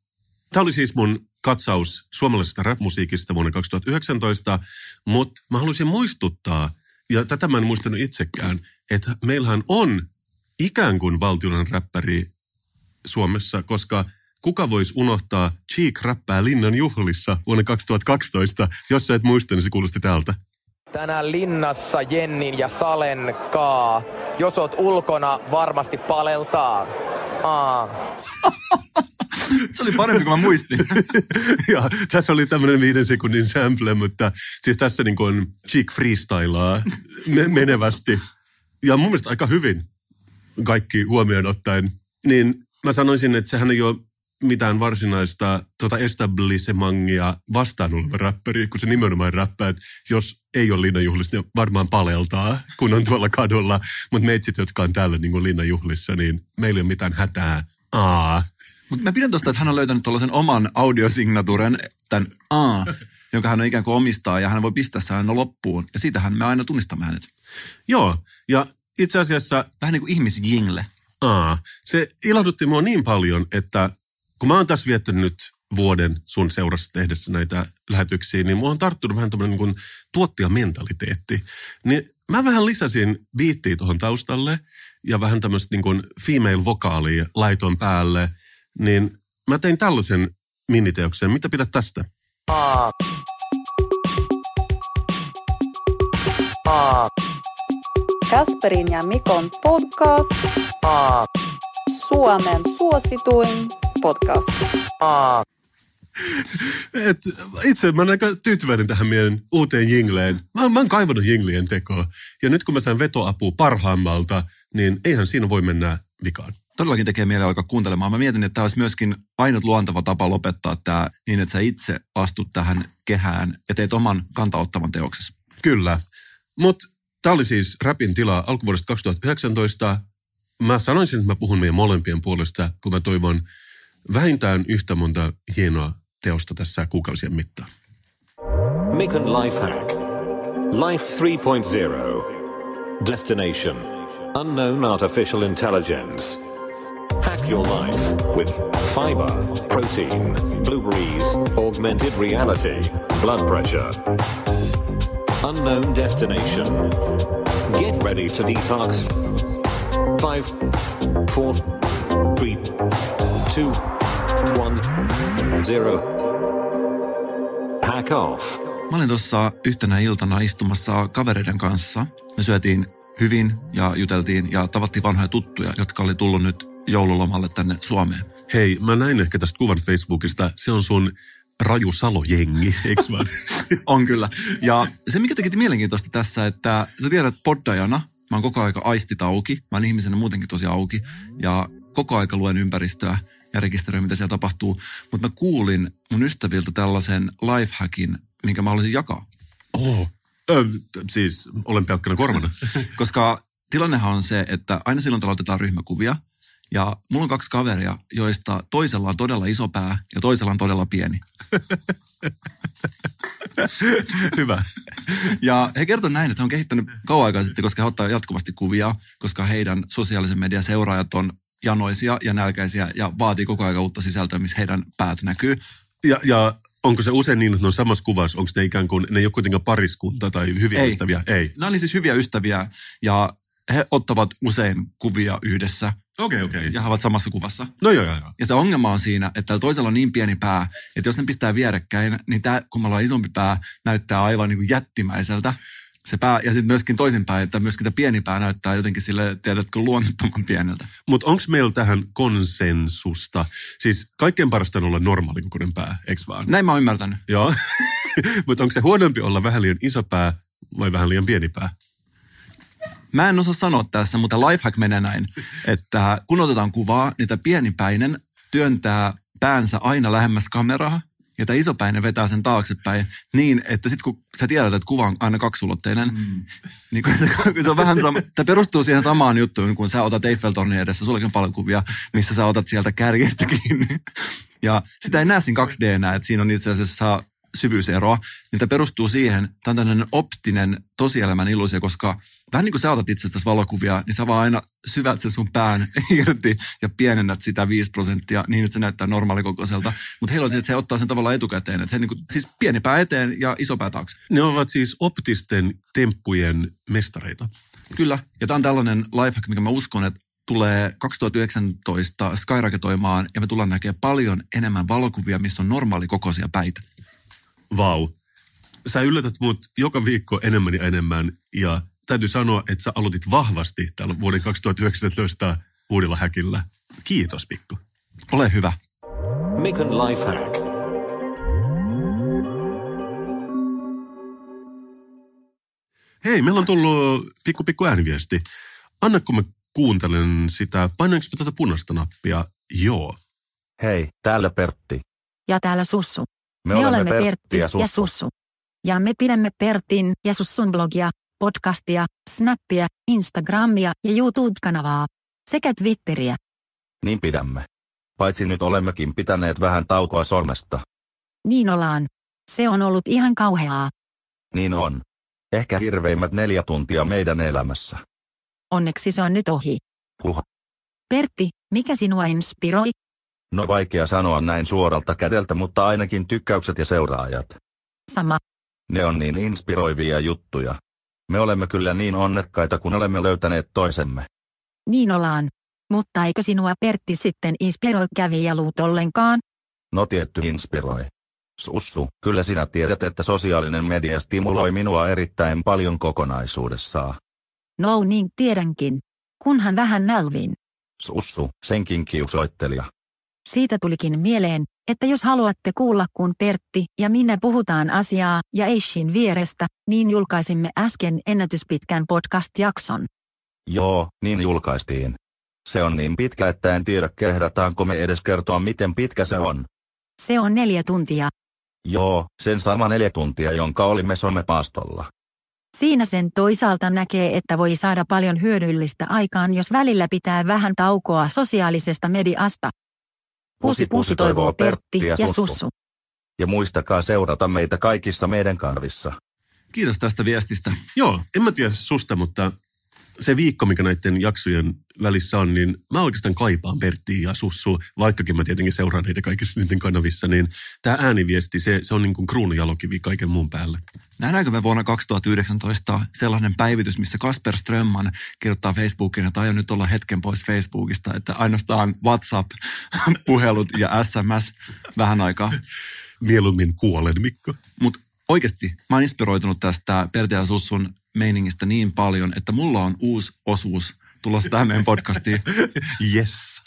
Tämä oli siis mun katsaus suomalaisesta rap-musiikista vuonna 2019, mutta mä haluaisin muistuttaa, ja tätä mä en muistanut itsekään, että meillähän on ikään kuin valtion räppäri Suomessa, koska kuka voisi unohtaa Cheek räppää Linnan juhlissa vuonna 2012, jos sä et muista, niin se kuulosti tältä. Tänään linnassa Jennin ja Salen kaa. Jos oot ulkona, varmasti paleltaa. Aa. Se oli parempi kuin mä muistin. ja tässä oli tämmöinen viiden sekunnin sample, mutta siis tässä niin kuin Cheek freestylaa menevästi. Ja mun mielestä aika hyvin kaikki huomioon ottaen. Niin mä sanoisin, että sehän ei ole mitään varsinaista tota establissemangia vastaan oleva räppäri, kun se nimenomaan räppää, että jos ei ole linnanjuhlissa, niin varmaan paleltaa, kun on tuolla kadulla. Mutta meitsit, jotka on täällä niin linnanjuhlissa, niin meillä ei ole mitään hätää. Aa. Mutta mä pidän tuosta, että hän on löytänyt tuollaisen oman audiosignaturen, tämän A, jonka hän on ikään kuin omistaa, ja hän voi pistää sen aina loppuun. Ja siitähän me aina tunnistamme hänet. Joo, ja itse asiassa... Vähän niin kuin ihmisjingle. Aa, se ilahdutti mua niin paljon, että kun mä oon tässä viettänyt nyt vuoden sun seurassa tehdessä näitä lähetyksiä, niin mua on tarttunut vähän tämmöinen niin tuottajamentaliteetti. Niin mä vähän lisäsin biittiä tuohon taustalle ja vähän tämmöistä niin kuin female-vokaalia laitoin päälle, niin mä tein tällaisen miniteoksen. Mitä pidät tästä? Kasperin ja Mikon podcast. Suomen suosituin podcast. Aa. Et itse mä olen aika tyytyväinen tähän meidän uuteen jingleen. Mä, mä oon kaivannut jinglien tekoa. Ja nyt kun mä saan vetoapua parhaammalta, niin eihän siinä voi mennä vikaan. Todellakin tekee mieli alkaa kuuntelemaan. Mä mietin, että tämä olisi myöskin ainut luontava tapa lopettaa tämä niin, että sä itse astut tähän kehään ja teet oman kantauttavan teoksesi. Kyllä. Mutta tämä oli siis Rapin tila alkuvuodesta 2019. Mä sanoisin, että mä puhun meidän molempien puolesta, kun mä toivon vähintään yhtä monta hienoa teosta tässä kuukausien mittaan. Mikon Life Hack. Life 3.0. Destination. Unknown Artificial Intelligence. Hack your life with fiber, protein, blueberries, augmented reality, blood pressure. Unknown destination. Get ready to detox. Five, four, three, two, one, zero. Hack off. Mä olin tuossa yhtenä iltana istumassa kavereiden kanssa. Me syötiin hyvin ja juteltiin ja tavattiin vanhoja tuttuja, jotka oli tullut nyt joululomalle tänne Suomeen. Hei, mä näin ehkä tästä kuvan Facebookista. Se on sun Raju Salo-jengi, eikö vaan? on kyllä. Ja se, mikä teki mielenkiintoista tässä, että sä tiedät poddajana, mä oon koko aika aistit auki. Mä oon ihmisenä muutenkin tosi auki. Ja koko aika luen ympäristöä ja rekisteröin, mitä siellä tapahtuu. Mutta mä kuulin mun ystäviltä tällaisen lifehackin, minkä mä haluaisin jakaa. Oh, ö, siis olen pelkkänä korvana. Koska tilannehan on se, että aina silloin tällä otetaan ryhmäkuvia. Ja mulla on kaksi kaveria, joista toisella on todella iso pää ja toisella on todella pieni. Hyvä. Ja he kertovat näin, että he on kehittänyt kauan aikaa sitten, koska he ottaa jatkuvasti kuvia, koska heidän sosiaalisen median seuraajat on janoisia ja nälkäisiä ja vaatii koko ajan uutta sisältöä, missä heidän päät näkyy. Ja, ja onko se usein niin, että ne on samassa kuvassa? Onko ne ikään kuin, ne ei ole kuitenkaan pariskunta tai hyviä Ei. ystäviä? Ei. Nämä oli siis hyviä ystäviä ja he ottavat usein kuvia yhdessä. Okei, okay, okei. Okay. Ja he ovat samassa kuvassa. No joo, joo, joo. Ja se ongelma on siinä, että tällä toisella on niin pieni pää, että jos ne pistää vierekkäin, niin tämä, kun me ollaan isompi pää, näyttää aivan niin kuin jättimäiseltä. Se pää, ja sitten myöskin toisinpäin, että myöskin tämä pieni pää näyttää jotenkin sille, tiedätkö, luonnottoman pieneltä. Mutta onko meillä tähän konsensusta? Siis kaikkein parasta on olla normaali kokoinen pää, eikö vaan? Näin mä oon ymmärtänyt. Joo. Mutta onko se huonompi olla vähän liian iso pää vai vähän liian pieni pää? Mä en osaa sanoa tässä, mutta lifehack menee näin, että kun otetaan kuvaa, niin tämä pienipäinen työntää päänsä aina lähemmäs kameraa, ja tämä isopäinen vetää sen taaksepäin niin, että sitten kun sä tiedät, että kuva on aina kaksulotteinen, mm. niin kun se, kun se on vähän sama, tämä perustuu siihen samaan juttuun, kun sä otat Eiffeltornin edessä, sullakin on paljon kuvia, missä sä otat sieltä kärjestä kiinni. Ja sitä ei näe siinä 2D enää, että siinä on itse asiassa syvyyseroa, niin tämä perustuu siihen, tämä on tämmöinen optinen tosielämän illuusio, koska vähän niin kuin sä otat itsestäsi valokuvia, niin sä vaan aina syvät sen sun pään irti ja pienennät sitä 5 prosenttia niin, että se näyttää normaalikokoiselta. Mutta heillä on se, että he ottaa sen tavallaan etukäteen, että he niin kuin, siis pieni pää eteen ja iso pää taakse. Ne ovat siis optisten temppujen mestareita. Kyllä, ja tämä on tällainen lifehack, mikä mä uskon, että tulee 2019 skyraketoimaan ja me tullaan näkemään paljon enemmän valokuvia, missä on normaalikokoisia päitä. Vau. Sä yllätät mut joka viikko enemmän ja enemmän ja täytyy sanoa, että sä aloitit vahvasti tällä vuoden 2019 uudella häkillä. Kiitos, Pikku. Ole hyvä. Mikon Life Hack. Hei, meillä on tullut pikku pikku ääniviesti. Anna, kun mä kuuntelen sitä, painaanko mä tätä punaista nappia? Joo. Hei, täällä Pertti. Ja täällä Sussu. Me, me olemme Pertti ja Sussu. ja Sussu. Ja me pidämme Pertin ja Sussun blogia, podcastia, Snappia, Instagramia ja YouTube-kanavaa sekä Twitteriä. Niin pidämme. Paitsi nyt olemmekin pitäneet vähän taukoa somesta. Niin ollaan. Se on ollut ihan kauheaa. Niin on. Ehkä hirveimmät neljä tuntia meidän elämässä. Onneksi se on nyt ohi. Huh. Pertti, mikä sinua inspiroi? No vaikea sanoa näin suoralta kädeltä, mutta ainakin tykkäykset ja seuraajat. Sama. Ne on niin inspiroivia juttuja. Me olemme kyllä niin onnekkaita, kun olemme löytäneet toisemme. Niin ollaan. Mutta eikö sinua Pertti sitten inspiroi kävijäluut ollenkaan? No tietty inspiroi. Sussu, kyllä sinä tiedät, että sosiaalinen media stimuloi minua erittäin paljon kokonaisuudessaan. No niin tiedänkin. Kunhan vähän nälvin. Sussu, senkin kiusoittelija. Siitä tulikin mieleen, että jos haluatte kuulla kun Pertti ja minä puhutaan asiaa ja Eishin vierestä, niin julkaisimme äsken ennätyspitkän podcast-jakson. Joo, niin julkaistiin. Se on niin pitkä, että en tiedä kehdataanko me edes kertoa miten pitkä se on. Se on neljä tuntia. Joo, sen sama neljä tuntia, jonka olimme somepaastolla. Siinä sen toisaalta näkee, että voi saada paljon hyödyllistä aikaan, jos välillä pitää vähän taukoa sosiaalisesta mediasta. Pusi pusi toivoo Pertti ja Sussu. Ja muistakaa seurata meitä kaikissa meidän kanavissa. Kiitos tästä viestistä. Joo, en mä tiedä susta, mutta se viikko, mikä näiden jaksojen välissä on, niin mä oikeastaan kaipaan Perttiä ja Sussu, vaikkakin mä tietenkin seuraan heitä kaikissa niiden kanavissa, niin tämä ääniviesti, se, se on niin kuin kruunujalokivi kaiken muun päälle. Nähdäänkö me vuonna 2019 sellainen päivitys, missä Kasper Strömman kirjoittaa Facebookiin, että aion nyt olla hetken pois Facebookista, että ainoastaan WhatsApp, puhelut ja SMS vähän aikaa. Mieluummin kuolen, Mikko. Mutta oikeasti mä oon inspiroitunut tästä Pertti ja Sussun meiningistä niin paljon, että mulla on uusi osuus tulossa tähän meidän podcastiin. yes.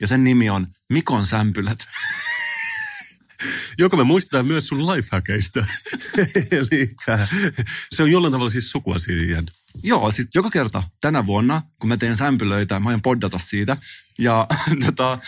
Ja sen nimi on Mikon sämpylät. Joka me muistetaan myös sun lifehackeista. Eli se on jollain tavalla siis sukua siihen. Joo, siis joka kerta tänä vuonna, kun mä teen sämpylöitä, mä aion poddata siitä. Ja tota,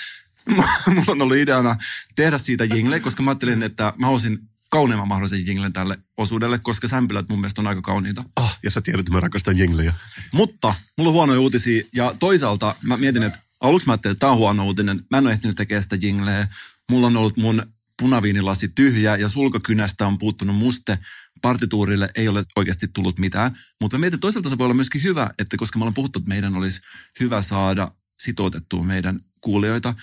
mulla on ollut ideana tehdä siitä jingle, koska mä ajattelin, että mä haluaisin kauneimman mahdollisen jinglen tälle osuudelle, koska sämpylät mun mielestä on aika kauniita. Ah, ja sä tiedät, että mä rakastan jinglejä. Mutta mulla on huonoja uutisia ja toisaalta mä mietin, että aluksi mä ajattelin, että tämä on huono uutinen. Mä en ole ehtinyt tekemään sitä jingleä. Mulla on ollut mun punaviinilasi tyhjä ja sulkakynästä on puuttunut muste. Partituurille ei ole oikeasti tullut mitään. Mutta mä mietin, että toisaalta se voi olla myöskin hyvä, että koska me ollaan puhuttu, että meidän olisi hyvä saada sitoutettua meidän kuulijoita,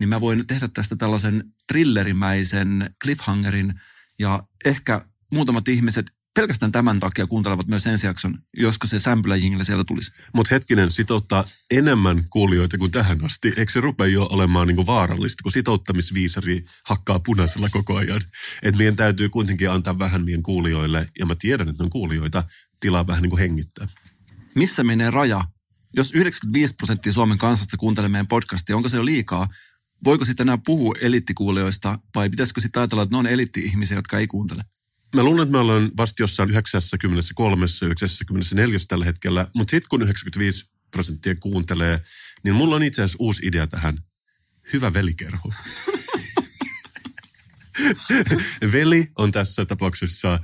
niin mä voin tehdä tästä tällaisen thrillerimäisen cliffhangerin ja ehkä muutamat ihmiset pelkästään tämän takia kuuntelevat myös ensi jakson, josko se sämpylä jingle sieltä tulisi. Mutta hetkinen, sitouttaa enemmän kuulijoita kuin tähän asti. Eikö se rupea jo olemaan niinku vaarallista, kun sitouttamisviisari hakkaa punaisella koko ajan? Että meidän täytyy kuitenkin antaa vähän meidän kuulijoille, ja mä tiedän, että ne on kuulijoita, tilaa vähän niin kuin hengittää. Missä menee raja? Jos 95 prosenttia Suomen kansasta kuuntelee meidän podcastia, onko se jo liikaa? Voiko sitten enää puhua eliittikuulijoista vai pitäisikö sitten ajatella, että ne on eliitti-ihmisiä, jotka ei kuuntele? Mä luulen, että me ollaan vasta jossain 93, 94 tällä hetkellä, mutta sitten kun 95 prosenttia kuuntelee, niin mulla on itse asiassa uusi idea tähän. Hyvä velikerho. Veli on tässä tapauksessa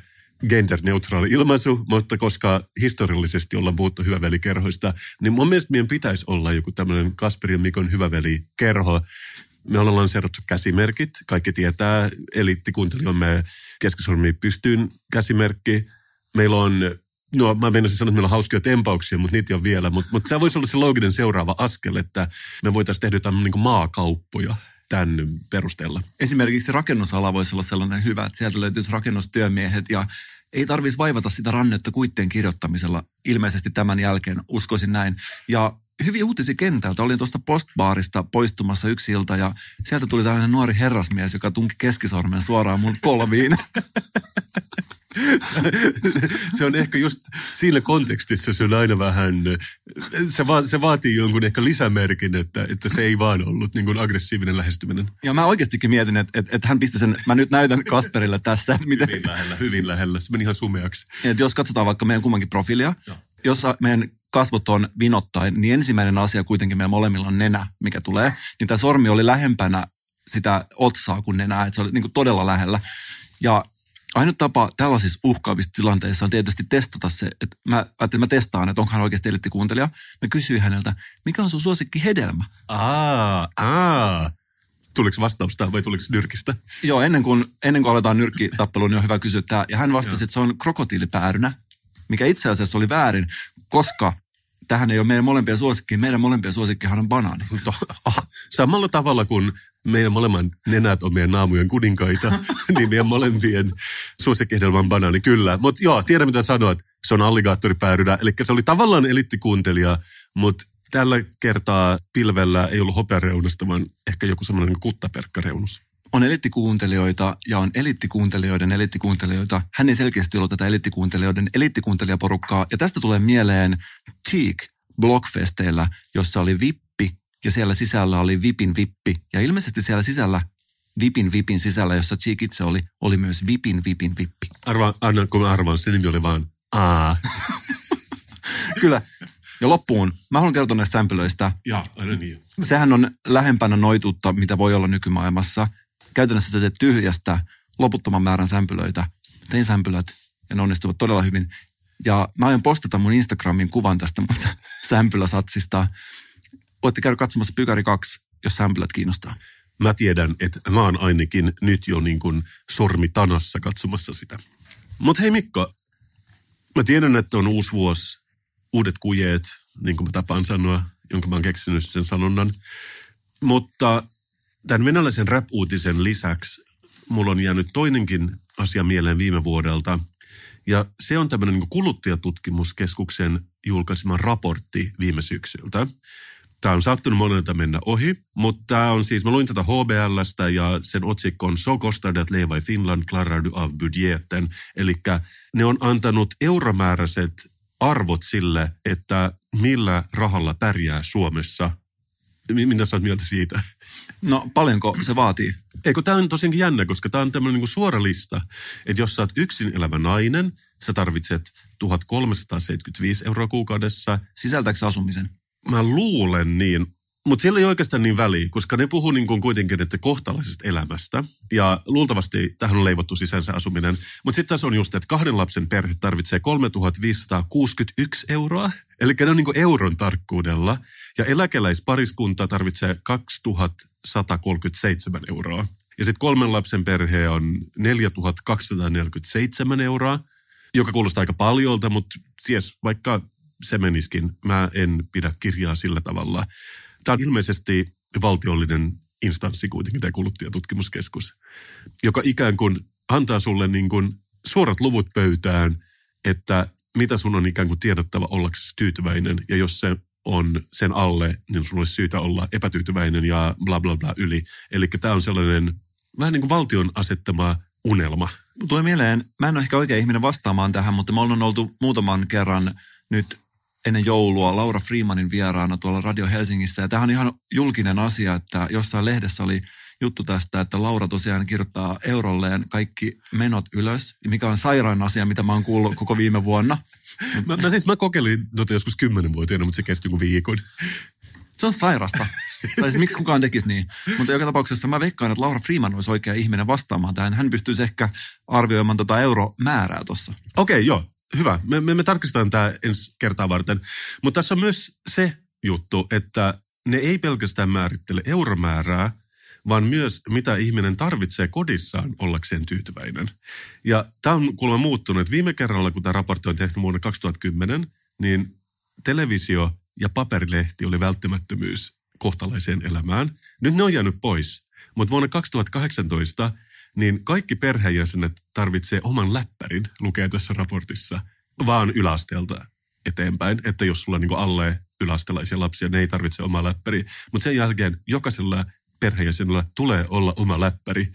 genderneutraali ilmaisu, mutta koska historiallisesti ollaan puhuttu hyvävelikerhoista, niin mun mielestä meidän pitäisi olla joku tämmöinen Kasperin Mikon hyvävelikerho. Me ollaan lanseerattu käsimerkit. Kaikki tietää eliittikuuntelijomme keskisormi pystyyn käsimerkki. Meillä on, no mä menisin sanoa, että meillä on hauskoja tempauksia, mutta niitä ole vielä. Mutta mut se voisi olla se looginen seuraava askel, että me voitaisiin tehdä jotain niin maakauppoja tämän perusteella. Esimerkiksi rakennusala voisi olla sellainen hyvä, että sieltä löytyisi rakennustyömiehet ja ei tarvitsisi vaivata sitä rannetta kuitteen kirjoittamisella ilmeisesti tämän jälkeen, uskoisin näin. Ja hyviä uutisia kentältä. Olin tuosta postbaarista poistumassa yksi ilta ja sieltä tuli tällainen nuori herrasmies, joka tunki keskisormen suoraan mun kolviin. se on ehkä just siinä kontekstissa se on aina vähän, se, va, se vaatii jonkun ehkä lisämerkin, että, että se ei vaan ollut niin aggressiivinen lähestyminen. Ja mä oikeastikin mietin, että, että, että hän pisti sen, mä nyt näytän Kasperille tässä. Miten... Hyvin lähellä, hyvin lähellä. Se meni ihan sumeaksi. Että jos katsotaan vaikka meidän kummankin profiilia, Joo. jos meidän kasvot on vinottain, niin ensimmäinen asia kuitenkin meillä molemmilla on nenä, mikä tulee. Niin tämä sormi oli lähempänä sitä otsaa kuin nenää, että se oli niin todella lähellä. Ja ainut tapa tällaisissa uhkaavissa tilanteissa on tietysti testata se, että mä ajattelin, että mä testaan, että onko hän oikeasti elittikuuntelija. Mä kysyin häneltä, mikä on sun suosikki hedelmä? Aa, aa. Tuliko vastausta vai tuliko nyrkistä? Joo, ennen kuin, ennen kuin aletaan nyrkkitappeluun, niin on hyvä kysyä tämä. Ja hän vastasi, että se on krokotiilipäärynä, mikä itse asiassa oli väärin, koska tähän ei ole meidän molempien suosikki. Meidän molempien suosikkihan on banaani. ah, samalla tavalla kuin meidän molemmat nenät on meidän naamujen kuninkaita, niin meidän molempien suosikkihdelman banaani, kyllä. Mutta joo, tiedän mitä sanoit, se on alligaattoripäärynä, eli se oli tavallaan elittikuuntelija, mutta tällä kertaa pilvellä ei ollut hopeareunasta, vaan ehkä joku semmoinen niin kuttaperkkareunus on elittikuuntelijoita ja on elittikuuntelijoiden elittikuuntelijoita. Hän ei selkeästi ollut tätä elittikuuntelijoiden elittikuuntelijaporukkaa. Ja tästä tulee mieleen Cheek Blockfesteillä, jossa oli vippi ja siellä sisällä oli vipin vippi. Ja ilmeisesti siellä sisällä vipin vipin sisällä, jossa Cheek itse oli, oli myös vipin vipin vippi. Arva, anna, kun mä arvaan, se nimi oli vaan A. Kyllä. Ja loppuun, mä haluan kertoa näistä sämpylöistä. Ja, aina niin. Sehän on lähempänä noituutta, mitä voi olla nykymaailmassa – käytännössä sä teet tyhjästä loputtoman määrän sämpylöitä. Tein sämpylät ja ne onnistuvat todella hyvin. Ja mä aion postata mun Instagramin kuvan tästä mun sämpyläsatsista. Voitte käydä katsomassa Pykäri 2, jos sämpylät kiinnostaa. Mä tiedän, että mä oon ainakin nyt jo niin kuin sormi tanassa katsomassa sitä. Mutta hei Mikko, mä tiedän, että on uusi vuosi, uudet kujeet, niin kuin mä tapaan sanoa, jonka mä oon keksinyt sen sanonnan. Mutta tämän venäläisen rap-uutisen lisäksi mulla on jäänyt toinenkin asia mieleen viime vuodelta. Ja se on tämmöinen niin kuluttajatutkimuskeskuksen julkaisema raportti viime syksyltä. Tämä on saattanut monelta mennä ohi, mutta tämä on siis, mä luin tätä HBLstä ja sen otsikko on So kostar det leva i Finland, klarar du av budgeten. Eli ne on antanut euromääräiset arvot sille, että millä rahalla pärjää Suomessa mitä sä oot mieltä siitä? No paljonko se vaatii? Eikö tämä on tosiaankin jännä, koska tämä on tämmöinen niin suora lista, että jos sä oot yksin elävä nainen, sä tarvitset 1375 euroa kuukaudessa. Sisältääkö asumisen? Mä luulen niin, mutta siellä ei oikeastaan niin väliä, koska ne puhuu niin kuin kuitenkin että kohtalaisesta elämästä. Ja luultavasti tähän on leivottu sisänsä asuminen. Mutta sitten tässä on just, että kahden lapsen perhe tarvitsee 3561 euroa. Eli ne on niin kuin euron tarkkuudella. Ja eläkeläispariskunta tarvitsee 2137 euroa. Ja sitten kolmen lapsen perhe on 4247 euroa, joka kuulostaa aika paljolta, mutta siis vaikka se meniskin, mä en pidä kirjaa sillä tavalla. Tämä on ilmeisesti valtiollinen instanssi kuitenkin, tämä kuluttajatutkimuskeskus, joka ikään kuin antaa sulle niin kuin suorat luvut pöytään, että mitä sun on ikään kuin tiedottava ollaksesi tyytyväinen. Ja jos se on sen alle, niin sun olisi syytä olla epätyytyväinen ja bla bla bla yli. Eli tämä on sellainen vähän niin kuin valtion asettama unelma. Tulee mieleen, mä en ole ehkä oikea ihminen vastaamaan tähän, mutta me ollaan oltu muutaman kerran nyt ennen joulua Laura Freemanin vieraana tuolla Radio Helsingissä. Ja tämähän on ihan julkinen asia, että jossain lehdessä oli juttu tästä, että Laura tosiaan kirjoittaa eurolleen kaikki menot ylös, mikä on sairaan asia, mitä mä oon kuullut koko viime vuonna. mä, mä, siis mä kokeilin tota joskus kymmenenvuotiaana, mutta se kesti joku viikon. Se on sairasta. tai siis miksi kukaan tekisi niin. Mutta joka tapauksessa mä veikkaan, että Laura Freeman olisi oikea ihminen vastaamaan tähän. Hän pystyisi ehkä arvioimaan tota euromäärää tuossa. Okei, okay, joo. Hyvä. Me, me, me tarkistetaan tämä ensi kertaa varten. Mutta tässä on myös se juttu, että ne ei pelkästään määrittele euromäärää, vaan myös mitä ihminen tarvitsee kodissaan ollakseen tyytyväinen. Ja tämä on kuulemma muuttunut. Viime kerralla, kun tämä raportti on tehty vuonna 2010, niin televisio ja paperilehti oli välttämättömyys kohtalaiseen elämään. Nyt ne on jäänyt pois. Mutta vuonna 2018 niin kaikki perheenjäsenet tarvitsee oman läppärin, lukee tässä raportissa, vaan yläasteelta eteenpäin. Että jos sulla on niin alle yläastelaisia lapsia, ne ei tarvitse omaa läppäriä. Mutta sen jälkeen jokaisella perheenjäsenellä tulee olla oma läppäri.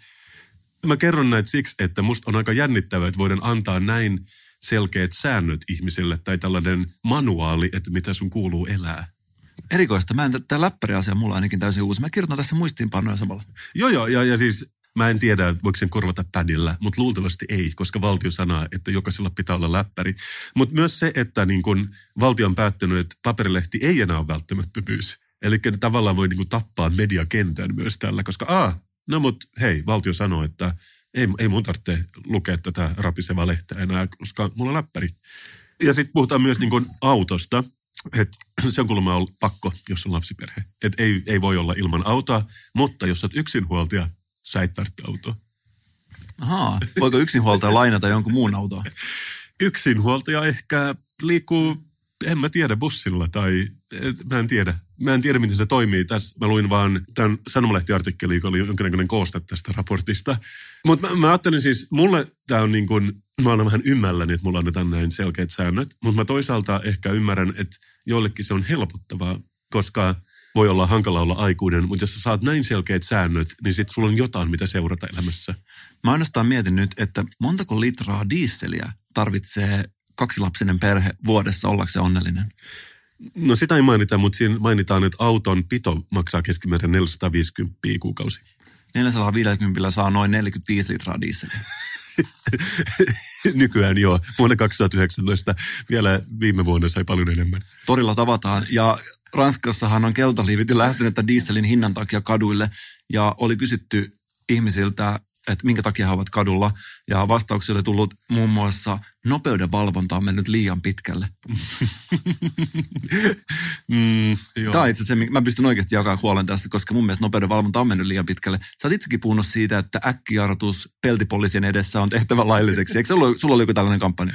Mä kerron näitä siksi, että musta on aika jännittävää, että voidaan antaa näin selkeät säännöt ihmisille tai tällainen manuaali, että mitä sun kuuluu elää. Erikoista. Mä en, tämä läppäriasia mulla ainakin täysin uusi. Mä kirjoitan tässä muistiinpanoja samalla. Joo, joo, ja, ja siis Mä en tiedä, voiko sen korvata pädillä, mutta luultavasti ei, koska valtio sanoo, että jokaisella pitää olla läppäri. Mutta myös se, että niin kun valtio on päättänyt, että paperilehti ei enää ole välttämättömyys. Eli tavallaan voi niin kuin tappaa mediakentän myös tällä, koska a, no mut hei, valtio sanoo, että ei, ei mun tarvitse lukea tätä rapisevaa lehteä enää, koska mulla on läppäri. Ja sitten puhutaan myös niin kuin autosta, että se on kuulemma ollut pakko, jos on lapsiperhe. Että ei, ei voi olla ilman autoa, mutta jos olet yksinhuoltaja, sä et tarvitse autoa. Ahaa, voiko yksinhuoltaja lainata jonkun muun autoa? Yksinhuoltaja ehkä liikkuu, en mä tiedä, bussilla tai mä en tiedä. mä en tiedä, miten se toimii. Tässä mä luin vaan tämän sanomalehtiartikkeli, joka oli jonkinnäköinen kooste tästä raportista. Mutta mä, mä, ajattelin siis, mulle tämä on niin kuin, mä olen vähän ymmälläni, että mulla annetaan näin selkeät säännöt. Mutta mä toisaalta ehkä ymmärrän, että jollekin se on helpottavaa, koska voi olla hankala olla aikuinen, mutta jos sä saat näin selkeät säännöt, niin sit sulla on jotain, mitä seurata elämässä. Mä ainoastaan mietin nyt, että montako litraa diisseliä tarvitsee kaksilapsinen perhe vuodessa ollakseen onnellinen? No sitä ei mainita, mutta siinä mainitaan, että auton pito maksaa keskimäärin 450 kuukausi. 450 saa noin 45 litraa dieseliä. Nykyään joo. Vuonna 2019 vielä viime vuonna sai paljon enemmän. Torilla tavataan ja Ranskassahan on keltaliivit jo lähtenyt dieselin hinnan takia kaduille ja oli kysytty ihmisiltä, että minkä takia he ovat kadulla. Ja vastauksia oli tullut muun muassa nopeuden valvonta on mennyt liian pitkälle. mm, Tämä on itse asiassa, mä pystyn oikeasti jakamaan huolen tässä, koska mun mielestä nopeuden valvonta on mennyt liian pitkälle. Sä oot itsekin puhunut siitä, että äkkijarrutus peltipoliisien edessä on tehtävä lailliseksi. Eikö sulla, sulla oli joku tällainen kampanja?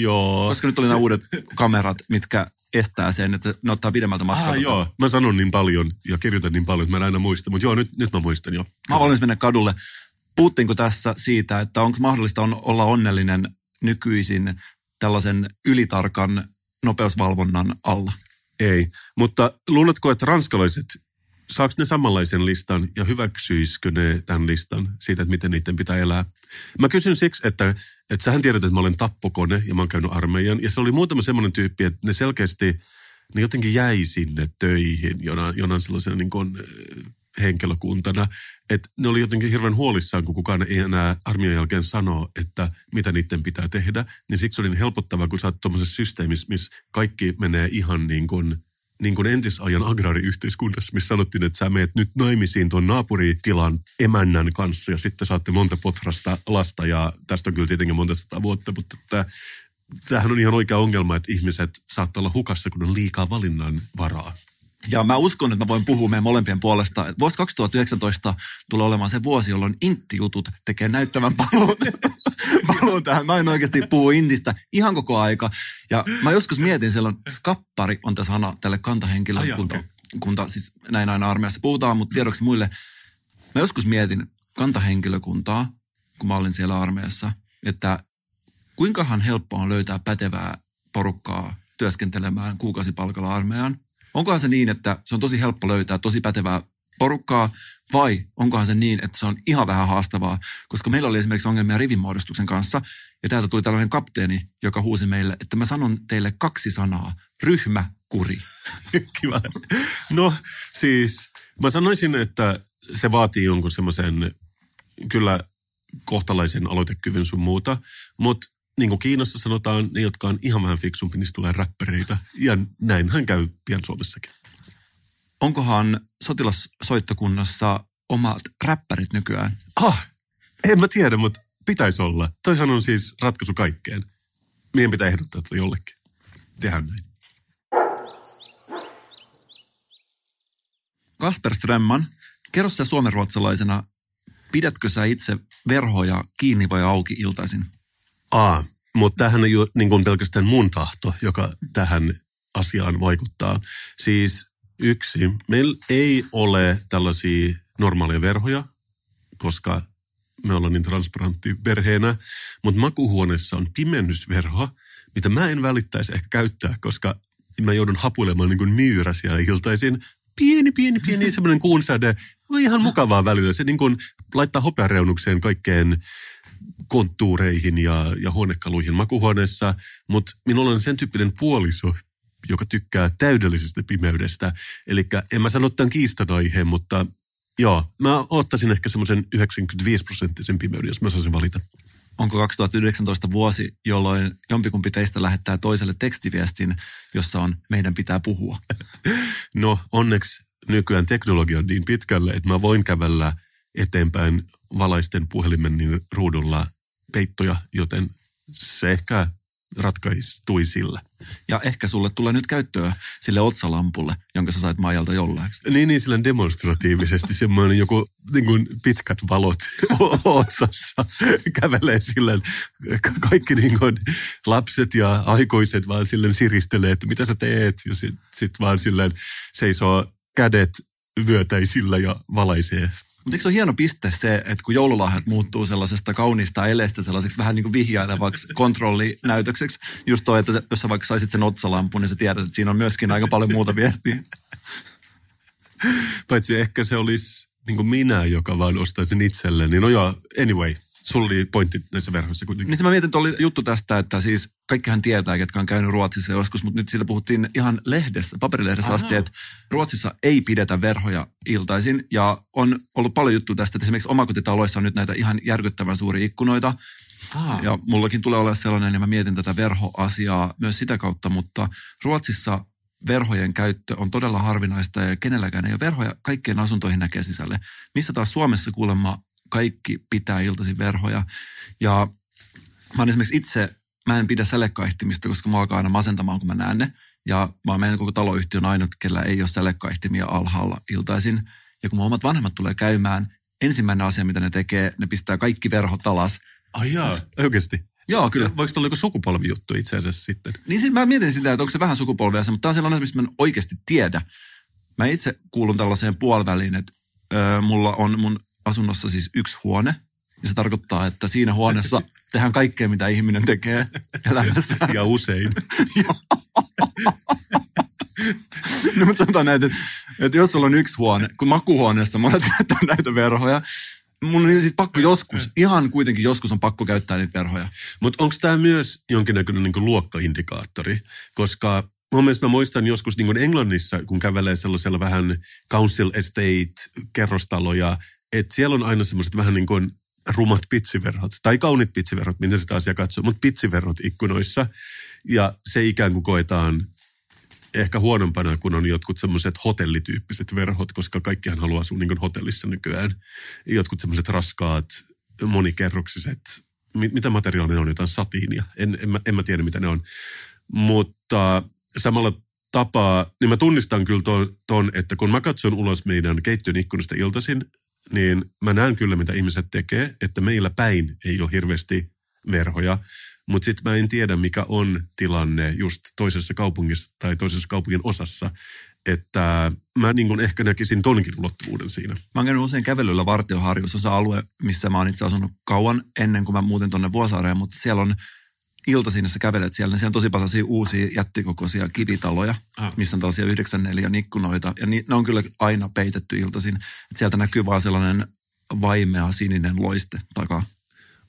Joo. Koska nyt oli nämä uudet kamerat, mitkä estää sen, että ne ottaa pidemmältä matkalta. Ah, joo, mä sanon niin paljon ja kirjoitan niin paljon, että mä en aina muista. Mutta joo, nyt, nyt mä muistan jo. Mä valmis mennä kadulle. Puhuttiinko tässä siitä, että onko mahdollista on, olla onnellinen nykyisin tällaisen ylitarkan nopeusvalvonnan alla? Ei, mutta luuletko, että ranskalaiset, saako ne samanlaisen listan ja hyväksyisikö ne tämän listan siitä, että miten niiden pitää elää? Mä kysyn siksi, että, että sähän tiedät, että mä olen tappokone ja mä oon käynyt armeijan. Ja se oli muutama semmoinen tyyppi, että ne selkeästi, ne jotenkin jäi sinne töihin jonain, jonain sellaisena niin kuin, henkilökuntana, että ne oli jotenkin hirveän huolissaan, kun kukaan ei enää armeijan jälkeen sano, että mitä niiden pitää tehdä. Niin siksi oli niin helpottavaa, kun sä oot tuommoisessa systeemissä, missä kaikki menee ihan niin kuin, niin kuin entisajan agraariyhteiskunnassa, missä sanottiin, että sä meet nyt naimisiin tuon naapuritilan emännän kanssa ja sitten saatte monta potrasta lasta ja tästä on kyllä tietenkin monta sata vuotta, mutta että tämähän on ihan oikea ongelma, että ihmiset saattaa olla hukassa, kun on liikaa valinnan varaa. Ja mä uskon, että mä voin puhua meidän molempien puolesta. Vuosi 2019 tulee olemaan se vuosi, jolloin inttijutut tekee näyttävän paluun, paluun tähän. Mä en oikeasti puhu intistä ihan koko aika. Ja mä joskus mietin silloin, skappari on tämä sana tälle kantahenkilökunta. Oh, okay. kunta, siis näin aina armeijassa puhutaan, mutta tiedoksi muille. Mä joskus mietin kantahenkilökuntaa, kun mä olin siellä armeijassa, että kuinkahan helppoa on löytää pätevää porukkaa työskentelemään kuukausipalkalla armeijan Onkohan se niin, että se on tosi helppo löytää tosi pätevää porukkaa, vai onkohan se niin, että se on ihan vähän haastavaa? Koska meillä oli esimerkiksi ongelmia rivimuodostuksen kanssa, ja täältä tuli tällainen kapteeni, joka huusi meille, että mä sanon teille kaksi sanaa. Ryhmä, kuri. Kiva. No siis, mä sanoisin, että se vaatii jonkun semmoisen kyllä kohtalaisen aloitekyvyn sun muuta, mutta niin kuin Kiinassa sanotaan, ne, jotka on ihan vähän fiksumpi, niistä tulee räppäreitä. Ja näinhän käy pian Suomessakin. Onkohan sotilassoittokunnassa omat räppärit nykyään? Ah, en mä tiedä, mutta pitäisi olla. Toihan on siis ratkaisu kaikkeen. Meidän pitää ehdottaa tätä jollekin. Tehdään näin. Kasper Strömman, kerro sä suomenruotsalaisena, pidätkö sä itse verhoja kiinni vai auki iltaisin? A, mutta tämähän on jo niin kuin pelkästään mun tahto, joka tähän asiaan vaikuttaa. Siis yksi, meillä ei ole tällaisia normaaleja verhoja, koska me ollaan niin transparantti perheenä, mutta makuhuoneessa on pimennysverho, mitä mä en välittäisi ehkä käyttää, koska mä joudun hapuilemaan niin kuin myyrä siellä iltaisin. Pieni, pieni, pieni semmoinen kuunsäde. Ihan mukavaa välillä. Se niin kuin laittaa hopeareunukseen kaikkeen konttuureihin ja, ja huonekaluihin makuhuoneessa, mutta minulla on sen tyyppinen puoliso, joka tykkää täydellisestä pimeydestä. Eli en mä sano tämän kiistan aiheen, mutta joo, mä ottaisin ehkä semmoisen 95 prosenttisen pimeyden, jos mä saisin valita. Onko 2019 vuosi, jolloin jompikumpi teistä lähettää toiselle tekstiviestin, jossa on meidän pitää puhua? No onneksi nykyään teknologia on niin pitkälle, että mä voin kävellä eteenpäin valaisten puhelimen niin ruudulla peittoja, joten se ehkä ratkaistui sillä. Ja ehkä sulle tulee nyt käyttöä sille otsalampulle, jonka sä sait Maijalta jollaiksi. Niin, niin sillä demonstratiivisesti semmoinen joku niin kuin pitkät valot otsassa kävelee sillä kaikki niin kuin lapset ja aikuiset vaan silleen siristelee, että mitä sä teet ja sitten sit vaan silleen seisoo kädet vyötäisillä ja valaisee Mutta eikö se ole hieno piste se, että kun joululahjat muuttuu sellaisesta kauniista eleestä sellaiseksi vähän niin kuin vihjailevaksi kontrollinäytökseksi, just toi, että se, jos sä vaikka saisit sen otsalampun, niin sä tiedät, että siinä on myöskin aika paljon muuta viestiä. Paitsi ehkä se olisi niin kuin minä, joka vaan ostaisin itselleen. Niin no joo, anyway, sulla oli pointti näissä verhoissa kuitenkin. Niin se mä mietin, että oli juttu tästä, että siis kaikkihan tietää, ketkä on käynyt Ruotsissa joskus, mutta nyt siitä puhuttiin ihan lehdessä, paperilehdessä asti, että Ruotsissa ei pidetä verhoja iltaisin. Ja on ollut paljon juttu tästä, että esimerkiksi omakotitaloissa on nyt näitä ihan järkyttävän suuria ikkunoita. Aa. Ja mullakin tulee olla sellainen, ja mä mietin tätä verhoasiaa myös sitä kautta, mutta Ruotsissa verhojen käyttö on todella harvinaista ja kenelläkään ei ole verhoja kaikkien asuntoihin näkee sisälle. Missä taas Suomessa kuulemma kaikki pitää iltaisin verhoja. Ja mä oon esimerkiksi itse, mä en pidä sälekaihtimista, koska mä alkaa aina masentamaan, kun mä näen ne. Ja mä oon meidän koko taloyhtiön ainut, kellä ei ole sälekaihtimia alhaalla iltaisin. Ja kun mun omat vanhemmat tulee käymään, ensimmäinen asia, mitä ne tekee, ne pistää kaikki verhot alas. Ai jaa, oikeasti? Joo, kyllä. Voiko tulla joku sukupolvijuttu itse asiassa sitten? Niin sit mä mietin sitä, että onko se vähän sukupolvia se, mutta tämä on sellainen, mistä mä en oikeasti tiedä. Mä itse kuulun tällaiseen puoliväliin, että ö, mulla on mun asunnossa siis yksi huone. Ja se tarkoittaa, että siinä huoneessa tehdään kaikkea, mitä ihminen tekee elämässä. Ja usein. no, mutta sanotaan näin, että, että jos sulla on yksi huone, kun makuhuoneessa monet käyttää näitä verhoja, mun on siis pakko joskus, ihan kuitenkin joskus on pakko käyttää niitä verhoja. Mutta onko tämä myös jonkinnäköinen niinku luokkaindikaattori? Koska mun mielestä mä muistan joskus niin kuin Englannissa, kun kävelee sellaisella vähän council estate kerrostaloja, että siellä on aina semmoiset vähän niin kuin rumat pitsiverhot, tai kaunit pitsiverhot, miten sitä asiaa katsoo, mutta pitsiverhot ikkunoissa. Ja se ikään kuin koetaan ehkä huonompana, kun on jotkut semmoiset hotellityyppiset verhot, koska kaikkihan haluaa asua niin hotellissa nykyään. Jotkut semmoiset raskaat, monikerroksiset, mit, mitä materiaalia ne on, jotain satiinia. En, en, mä, en mä tiedä, mitä ne on. Mutta samalla tapaa, niin mä tunnistan kyllä ton, ton, että kun mä katson ulos meidän keittiön ikkunasta iltaisin, niin mä näen kyllä, mitä ihmiset tekee, että meillä päin ei ole hirveästi verhoja. Mutta sitten mä en tiedä, mikä on tilanne just toisessa kaupungissa tai toisessa kaupungin osassa. Että mä niin kun ehkä näkisin tonkin ulottuvuuden siinä. Mä oon käynyt usein kävelyllä Vartioharjussa, se alue, missä mä oon itse asunut kauan ennen kuin mä muutin tonne Vuosaareen, mutta siellä on iltaisin, jos sä kävelet siellä, niin siellä on tosi paljon uusia jättikokoisia kivitaloja, Ah. missä on tällaisia 9 ikkunoita. Ja ni, ne on kyllä aina peitetty iltaisin. Et sieltä näkyy vaan sellainen vaimea sininen loiste takaa.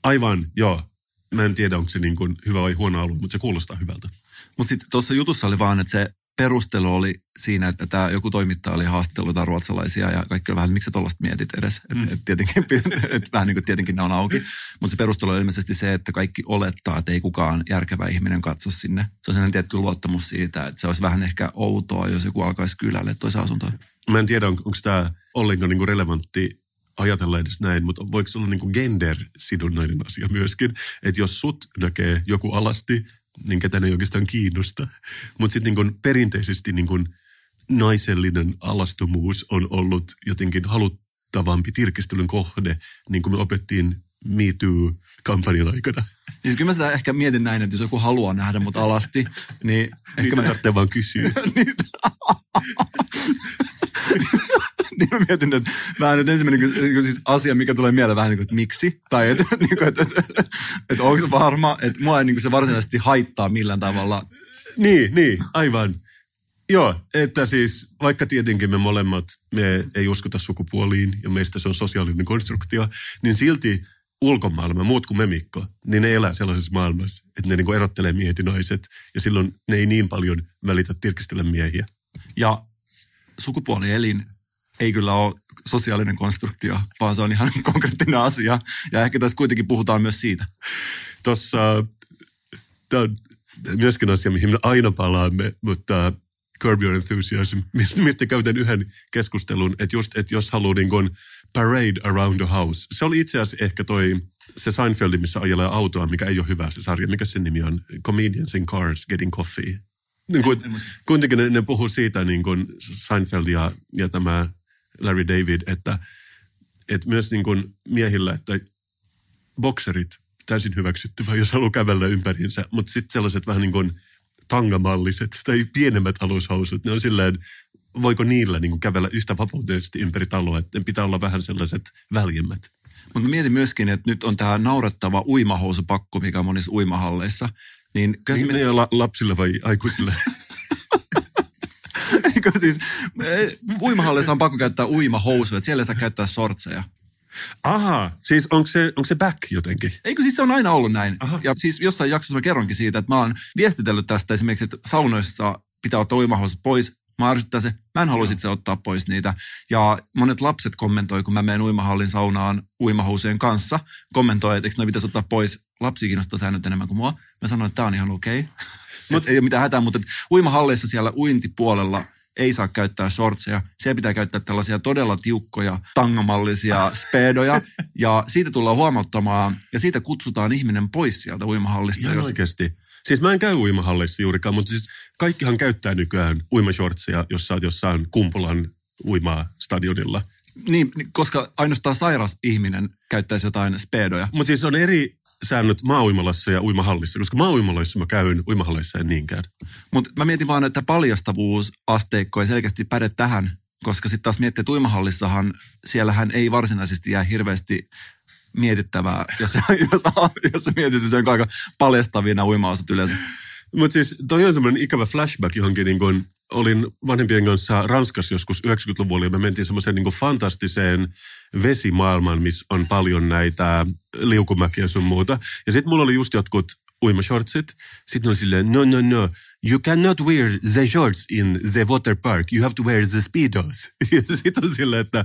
Aivan, joo. Mä en tiedä, onko se niin kuin hyvä vai huono alue, mutta se kuulostaa hyvältä. Mutta sitten tuossa jutussa oli vaan, että se perustelu oli siinä, että tämä joku toimittaja oli haastellut jotain ruotsalaisia ja kaikki oli vähän, miksi sä tuollaista mietit edes. Mm. Et, et tietenkin, et vähän niin kuin tietenkin ne on auki. Mutta se perustelu on ilmeisesti se, että kaikki olettaa, että ei kukaan järkevä ihminen katso sinne. Se on sellainen tietty luottamus siitä, että se olisi vähän ehkä outoa, jos joku alkaisi kylälle toiseen asuntoon. Mä en tiedä, on, onko tämä ollenkaan niin kuin relevantti ajatella edes näin, mutta voiko se olla niin kuin gender-sidonnainen asia myöskin, että jos sut näkee joku alasti, niin ketään ei oikeastaan kiinnosta. Mutta sitten niin perinteisesti niin kuin naisellinen alastomuus on ollut jotenkin haluttavampi tirkistelyn kohde, niin kuin me opettiin Me Too-kampanjan aikana. Niin kyllä mä sitä ehkä mietin näin, että jos joku haluaa nähdä mut alasti, niin ehkä Niitä mä tarvitsee vaan kysyä. niin mä mietin, että vähän nyt ensimmäinen niin siis asia, mikä tulee mieleen vähän niin kuin, että miksi, tai että, niin kuin, että, että, että, että onko se varma, että mua ei niin kuin se varsinaisesti haittaa millään tavalla. Niin, niin, aivan. Joo, että siis vaikka tietenkin me molemmat, me ei uskota sukupuoliin ja meistä se on sosiaalinen konstruktio, niin silti ulkomaailma, muut kuin me Mikko, niin ne elää sellaisessa maailmassa, että ne niin erottelee miehet ja naiset ja silloin ne ei niin paljon välitä tirkistellä miehiä. Ja sukupuolielin ei kyllä ole sosiaalinen konstruktio, vaan se on ihan konkreettinen asia. Ja ehkä tässä kuitenkin puhutaan myös siitä. Tuossa, tämä on myöskin asia, mihin me aina palaamme, mutta Curb Your Enthusiasm, mistä, mistä käytän yhden keskustelun, että just, että jos haluaa niin kuin parade around the house. Se oli itse asiassa ehkä toi se Seinfeld, missä ajelee autoa, mikä ei ole hyvä se sarja. Mikä sen nimi on? Comedians in Cars Getting Coffee. Niin kuin, kuitenkin ne, ne puhuu siitä, niin kuin Seinfeld ja, ja tämä Larry David, että, että myös niin kuin miehillä, että bokserit täysin hyväksyttävä, jos haluaa kävellä ympäriinsä, mutta sitten sellaiset vähän niin kuin tangamalliset tai pienemmät alushousut, ne on silleen, voiko niillä niin kuin kävellä yhtä vapautisesti ympäri taloa, että ne pitää olla vähän sellaiset väljemmät. Mutta mietin myöskin, että nyt on tämä naurettava uimahousupakko, mikä on monissa uimahalleissa. Niin, niin me... la- lapsille vai aikuisille? Siis, uimahalleissa on pakko käyttää uimahousuja, että siellä ei saa käyttää sortseja. Aha, siis onko se, onko se back jotenkin? Eikö siis se on aina ollut näin. Aha. Ja siis jossain jaksossa mä kerronkin siitä, että mä oon viestitellyt tästä esimerkiksi, että saunoissa pitää ottaa uimahousut pois. Mä ärsyttää se, mä en haluaisi itse ottaa pois niitä. Ja monet lapset kommentoi, kun mä menen uimahallin saunaan uimahousujen kanssa, kommentoi, että eikö ne pitäisi ottaa pois. Lapsi kiinnostaa säännöt enemmän kuin mua. Mä sanoin, että tää on ihan okei. Okay. Mut, ei ole mitään hätää, mutta uimahalleissa siellä uintipuolella ei saa käyttää shortseja. Siellä pitää käyttää tällaisia todella tiukkoja, tangamallisia speedoja. ja siitä tullaan huomauttamaan ja siitä kutsutaan ihminen pois sieltä uimahallista. Ihan jos... oikeasti. Siis mä en käy uimahallissa juurikaan, mutta siis kaikkihan käyttää nykyään uimashortseja, jos sä oot jossain Kumpulan uimaa stadionilla. Niin, koska ainoastaan sairas ihminen käyttäisi jotain speedoja. Mutta siis on eri säännöt maa-uimalassa ja uimahallissa, koska maa-uimaloissa mä käyn, uimahallissa en niinkään. Mutta mä mietin vaan, että paljastavuusasteikko ei selkeästi päde tähän, koska sitten taas miettii, että uimahallissahan, siellähän ei varsinaisesti jää hirveästi mietittävää, jos, jos, jos mietit, että on aika paljastavina uimaosat yleensä. Mutta siis toi on semmoinen ikävä flashback johonkin niin kuin olin vanhempien kanssa Ranskassa joskus 90-luvulla ja me mentiin semmoiseen niin fantastiseen vesimaailmaan, missä on paljon näitä liukumäkiä sun muuta. Ja sitten mulla oli just jotkut uimashortsit. Sitten oli silleen, no, no, no, you cannot wear the shorts in the water park, you have to wear the speedos. Sitten on silleen, että,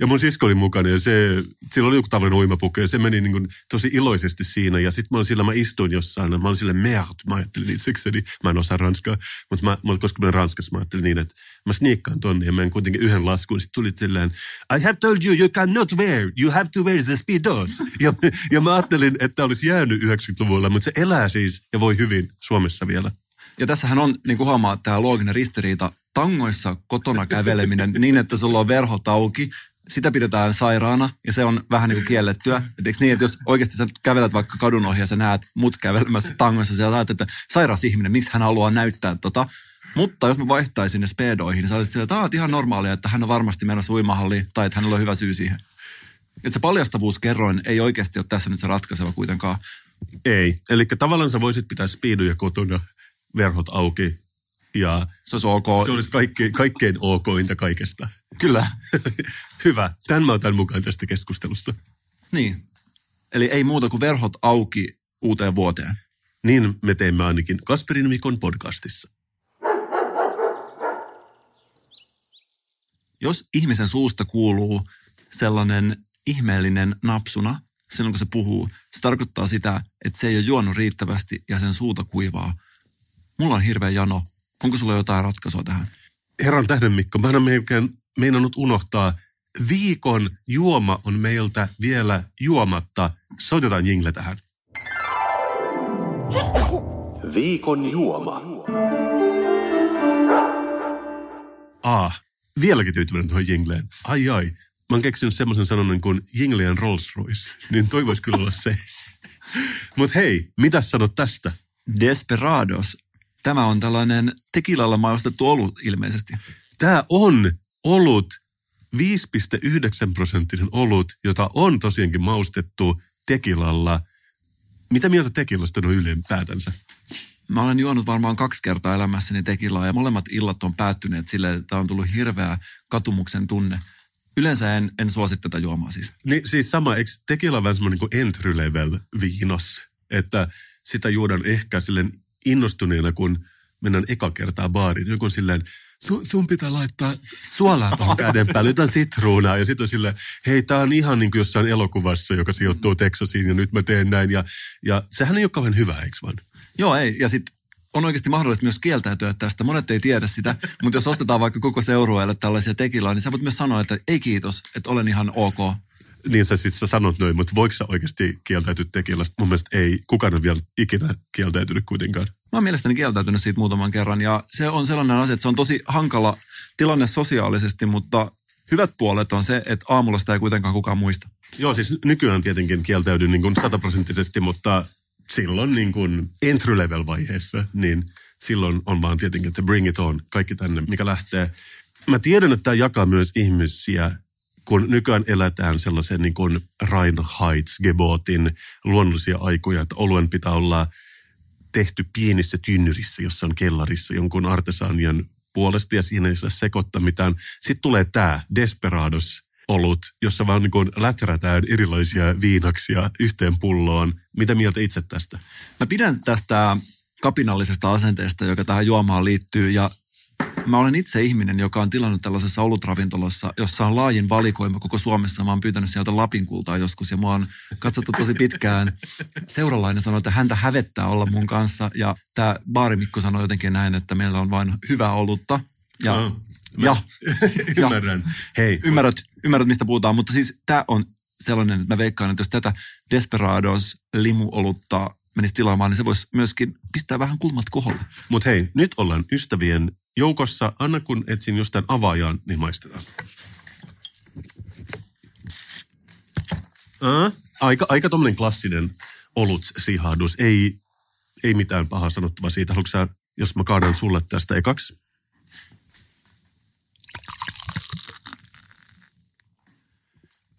ja mun sisko oli mukana ja se, sillä oli joku tavallinen uimapukki ja se meni niin kuin tosi iloisesti siinä. Ja sitten mä olin sillä, mä istuin jossain, mä olin silleen, merde, mä ajattelin itsekseni, mä en osaa ranskaa, mutta mä, koska mä olen Ranskassa, mä ajattelin niin, että mä sniikkaan tonne ja menen kuitenkin yhden laskuun. Sitten tuli silleen, I have told you, you cannot wear, you have to wear the speedos. Ja, ja mä ajattelin, että olisi jäänyt 90-luvulla, mutta se elää siis ja voi hyvin Suomessa vielä. Ja tässähän on, niin kuin huomaa, tämä looginen ristiriita, tangoissa kotona käveleminen niin, että sulla on verhot auki, sitä pidetään sairaana ja se on vähän niin kuin kiellettyä. Et eikö niin, että jos oikeasti sä kävelet vaikka kadun ohi ja sä näet mut kävelemässä tangoissa, sä ajattelet, että sairas ihminen, miksi hän haluaa näyttää tota. Mutta jos mä vaihtaisin ne speedoihin, niin sä olisit että tämä on ihan normaalia, että hän on varmasti menossa uimahalliin tai että hänellä on hyvä syy siihen. Että se paljastavuuskerroin ei oikeasti ole tässä nyt se ratkaiseva kuitenkaan. Ei. Eli tavallaan sä voisit pitää speedoja kotona, verhot auki ja se olisi ok. Se olisi kaikkein, kaikkein okointa kaikesta. Kyllä. Hyvä. Tän mä otan mukaan tästä keskustelusta. Niin. Eli ei muuta kuin verhot auki uuteen vuoteen. Niin me teemme ainakin Kasperin Mikon podcastissa. Jos ihmisen suusta kuuluu sellainen ihmeellinen napsuna, silloin kun se puhuu, se tarkoittaa sitä, että se ei ole juonut riittävästi ja sen suuta kuivaa. Mulla on hirveä jano. Onko sulla jotain ratkaisua tähän? Herran tähden Mikko, mä en ole meinannut unohtaa. Viikon juoma on meiltä vielä juomatta. Soitetaan jingle tähän. Viikon juoma. Ah, vieläkin tyytyväinen tuohon jingleen. Ai ai. Mä oon keksinyt semmoisen sanonnan kuin jingleen Rolls Royce. Niin toi voisi kyllä olla se. Mut hei, mitä sanot tästä? Desperados. Tämä on tällainen tekilalla maustettu olut ilmeisesti. Tämä on olut 5,9 prosenttinen olut, jota on tosiaankin maustettu tekilalla. Mitä mieltä tekilasta on ylipäätänsä? Mä olen juonut varmaan kaksi kertaa elämässäni tekilaa ja molemmat illat on päättyneet sille, että on tullut hirveä katumuksen tunne. Yleensä en, en suosi tätä juomaa siis. Niin, siis sama, eikö tekila vähän semmoinen kuin entry level viinos? Että sitä juodaan ehkä silleen innostuneena, kun mennään eka kertaa baariin. Joku on silleen, sun, sun pitää laittaa suolaa tuohon käden päälle, jotain sitruunaa. Ja sitten on silleen, hei, tää on ihan niin kuin jossain elokuvassa, joka sijoittuu Texasiin ja nyt mä teen näin. Ja, ja sehän ei ole kauhean hyvä, eikö vaan? Joo, ei. Ja sitten on oikeasti mahdollista myös kieltäytyä tästä. Monet ei tiedä sitä, mutta jos ostetaan vaikka koko seurueelle tällaisia tekilaa, niin sä voit myös sanoa, että ei kiitos, että olen ihan ok. Niin sä siis sä sanot noin, mutta voiko sä oikeasti kieltäytyä tekilasta? Mun mielestä ei. Kukaan ole vielä ikinä kieltäytynyt kuitenkaan. Mä oon mielestäni kieltäytynyt siitä muutaman kerran ja se on sellainen asia, että se on tosi hankala tilanne sosiaalisesti, mutta hyvät puolet on se, että aamulla sitä ei kuitenkaan kukaan muista. Joo, siis nykyään tietenkin kieltäydyn niin kuin sataprosenttisesti, mutta silloin niin kuin entry level vaiheessa, niin silloin on vaan tietenkin, että bring it on, kaikki tänne, mikä lähtee. Mä tiedän, että tämä jakaa myös ihmisiä, kun nykyään eletään sellaisen niin kuin Reinheitsgebotin luonnollisia aikoja, että oluen pitää olla tehty pienissä tynnyrissä, jossa on kellarissa jonkun artesaanian puolesta ja siinä ei saa sekoittaa mitään. Sitten tulee tämä Desperados olut, jossa vaan niin kuin läträtään erilaisia viinaksia yhteen pulloon. Mitä mieltä itse tästä? Mä pidän tästä kapinallisesta asenteesta, joka tähän juomaan liittyy ja mä olen itse ihminen, joka on tilannut tällaisessa olutravintolassa, jossa on laajin valikoima koko Suomessa. Mä oon pyytänyt sieltä Lapin kultaa joskus ja mä oon katsottu tosi pitkään. Seuralainen sanoi, että häntä hävettää olla mun kanssa ja tämä baarimikko sanoi jotenkin näin, että meillä on vain hyvää olutta. Ja, Ah, mä ja, Ymmärrän. Hei, ymmärrät, ymmärrät, mistä puhutaan, mutta siis tämä on sellainen, että mä veikkaan, että jos tätä Desperados limuolutta menisi tilaamaan, niin se voisi myöskin pistää vähän kulmat koholle. Mutta hei, nyt ollaan ystävien joukossa. Anna kun etsin jostain avaajan, niin maistetaan. Ää? Aika, aika tommonen klassinen olut sihahdus. Ei, ei mitään pahaa sanottavaa siitä. Haluatko sä, jos mä kaadan sulle tästä ekaksi?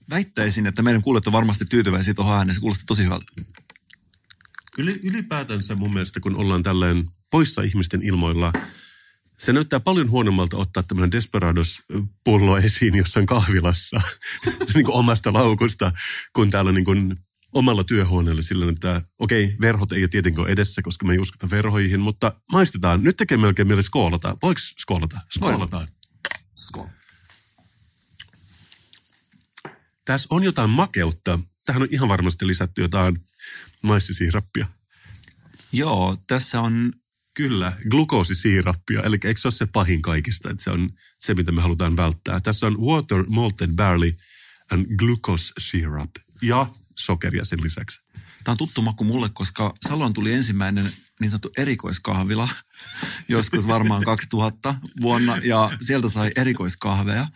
Väittäisin, että meidän kuulijat on varmasti tyytyväisiä tuohon ääneen. Se kuulostaa tosi hyvältä. Yli, ylipäätänsä mun mielestä, kun ollaan tälleen poissa ihmisten ilmoilla, se näyttää paljon huonommalta ottaa tämmöinen Desperados-pullo esiin jossain kahvilassa niin kuin omasta laukusta, kun täällä niin kuin omalla työhuoneella sillä, että okei, verhot ei tietenkään ole edessä, koska me ei uskota verhoihin, mutta maistetaan. Nyt tekee melkein mieli skoolata. Voiko skoolata? Skoolataan. Skål. Tässä on jotain makeutta. Tähän on ihan varmasti lisätty jotain maissisiirappia. Joo, tässä on Kyllä, glukoosisiirappia, eli eikö se ole se pahin kaikista, että se on se, mitä me halutaan välttää. Tässä on water, malted barley and glucose syrup ja sokeria sen lisäksi. Tämä on tuttu maku mulle, koska Saloon tuli ensimmäinen niin sanottu erikoiskahvila joskus varmaan 2000 vuonna ja sieltä sai erikoiskahveja.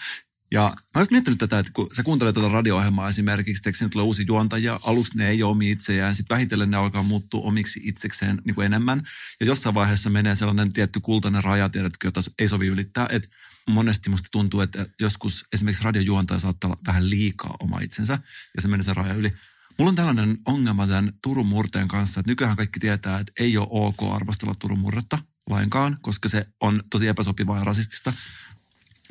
Ja mä olisin miettinyt tätä, että kun sä kuuntelet tuota radio-ohjelmaa esimerkiksi, että sinne tulee uusi juontaja, aluksi ne ei ole omi itseään, sitten vähitellen ne alkaa muuttua omiksi itsekseen niin kuin enemmän. Ja jossain vaiheessa menee sellainen tietty kultainen raja, tiedätkö, jota ei sovi ylittää, että monesti musta tuntuu, että joskus esimerkiksi radiojuontaja saattaa olla vähän liikaa oma itsensä ja se menee sen raja yli. Mulla on tällainen ongelma tämän Turun murteen kanssa, että nykyään kaikki tietää, että ei ole ok arvostella Turun murretta lainkaan, koska se on tosi epäsopivaa ja rasistista.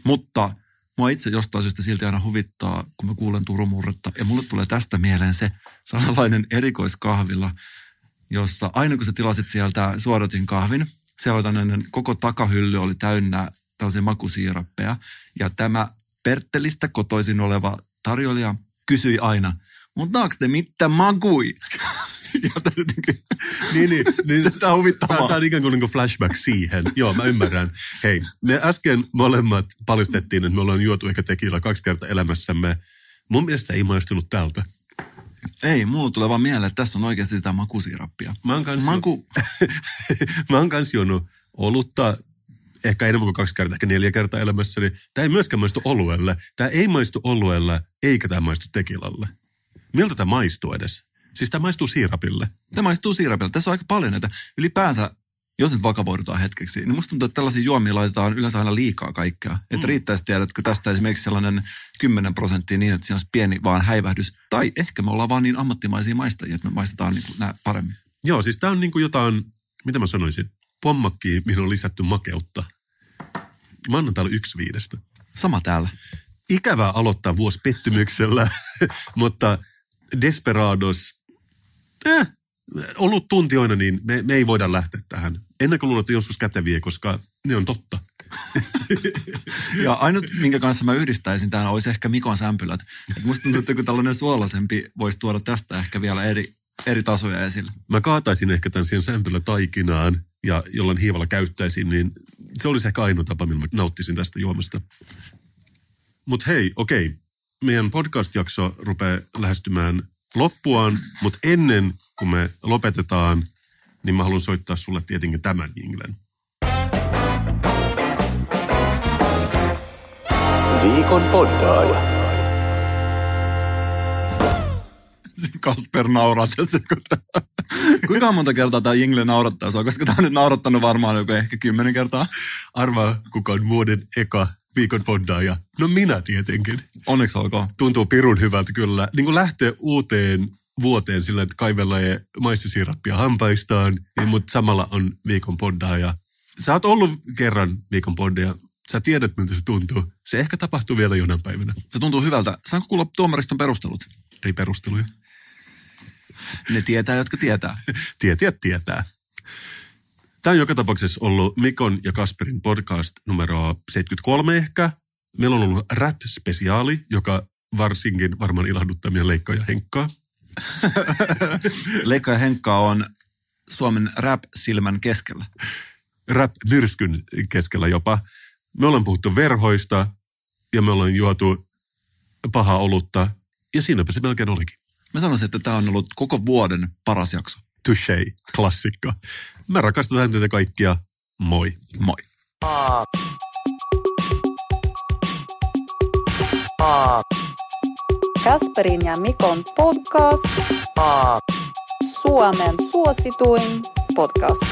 Mutta mua itse jostain syystä silti aina huvittaa, kun mä kuulen Turun murretta. Ja mulle tulee tästä mieleen se samanlainen erikoiskahvilla, jossa aina kun sä tilasit sieltä suodatin kahvin, siellä oli tämmöinen, koko takahylly oli täynnä tällaisia makusiirappeja. Ja tämä Perttelistä kotoisin oleva tarjoilija kysyi aina, mutta onko te mitään makui? jotenkin- Niin, niin. niin Tämä on huvittavaa. Tämä on ikään kuin, niin kuin flashback siihen. Joo, mä ymmärrän. Hei, me äsken molemmat paljastettiin, että me ollaan juotu ehkä tekillä kaksi kertaa elämässämme. Mun mielestä ei maistunut tältä. Ei, mulla tulee vaan mieleen, että tässä on oikeasti sitä makusiirappia. Mä oon kans, Maku, mä oon kans juonut olutta ehkä enemmän kuin kaksi kertaa, ehkä neljä kertaa elämässäni. Tämä ei myöskään maistu oluelle. Tämä ei maistu oluelle, eikä tämä maistu tekilalle. Miltä tämä maistuu edes? Siis tämä maistuu siirapille. Tämä maistuu siirapilla. Tässä on aika paljon näitä. Ylipäänsä, jos nyt vakavoidutaan hetkeksi, niin musta tuntuu, että tällaisia juomia laitetaan yleensä aina liikaa kaikkea. Mm. Että riittäisi tiedätkö tästä esimerkiksi sellainen 10 prosenttia niin, että siinä olisi pieni vaan häivähdys. Tai ehkä me ollaan vaan niin ammattimaisia maistajia, että me maistetaan niin nämä paremmin. Joo, siis tämä on niin kuin jotain, mitä mä sanoisin, pommakki, mihin on lisätty makeutta. Mä annan täällä yksi viidestä. Sama täällä. Ikävää aloittaa vuosi pettymyksellä, mutta Desperados, eh, ollut tuntijoina, niin me, me ei voida lähteä tähän. Ennakkoluulot on joskus käteviä, koska ne on totta. Ja ainut, minkä kanssa mä yhdistäisin tämän, olisi ehkä Mikon sämpylät. Et musta tuntuu, että tällainen suolaisempi voisi tuoda tästä ehkä vielä eri, eri tasoja esille. Mä kaataisin ehkä tämän siihen sämpylä taikinaan ja jollain hiivalla käyttäisin, niin se olisi ehkä ainoa tapa, millä mä nauttisin tästä juomasta. Mutta hei, okei. meidän podcast-jakso rupeaa lähestymään loppuaan, mutta ennen kuin me lopetetaan, niin mä haluan soittaa sulle tietenkin tämän jinglen. Viikon poddaaja. Kasper nauraa tässä. Kuinka monta kertaa tämä jingle naurattaa sua? Koska tämä on nyt naurattanut varmaan joku ehkä kymmenen kertaa. Arvaa, kuka on vuoden eka viikon poddaaja. No minä tietenkin. Onneksi olkoon. Tuntuu pirun hyvältä kyllä. Niin kuin lähtee uuteen vuoteen sillä, että kaivelee maissisiirappia hampaistaan, niin, mutta samalla on viikon poddaaja. Sä oot ollut kerran viikon poddaaja. Sä tiedät, miltä se tuntuu. Se ehkä tapahtuu vielä jonain päivänä. Se tuntuu hyvältä. Saanko kuulla tuomariston perustelut? Ei perusteluja. Ne tietää, jotka tietää. Tietäjät tietää. Tämä on joka tapauksessa ollut Mikon ja Kasperin podcast numero 73 ehkä. Meillä on ollut rap-spesiaali, joka varsinkin varmaan ilahduttaa meidän Leikkaa ja Henkkaa. Leikka ja Henkka on Suomen rap-silmän keskellä. Rap-myrskyn keskellä jopa. Me ollaan puhuttu verhoista ja me ollaan juotu pahaa olutta ja siinäpä se melkein olikin. Mä sanoisin, että tämä on ollut koko vuoden paras jakso. Touché, klassikko. Mä rakastetaan teitä kaikkia. Moi. Moi. Kasperin ja Mikon podcast. Suomen suosituin podcast.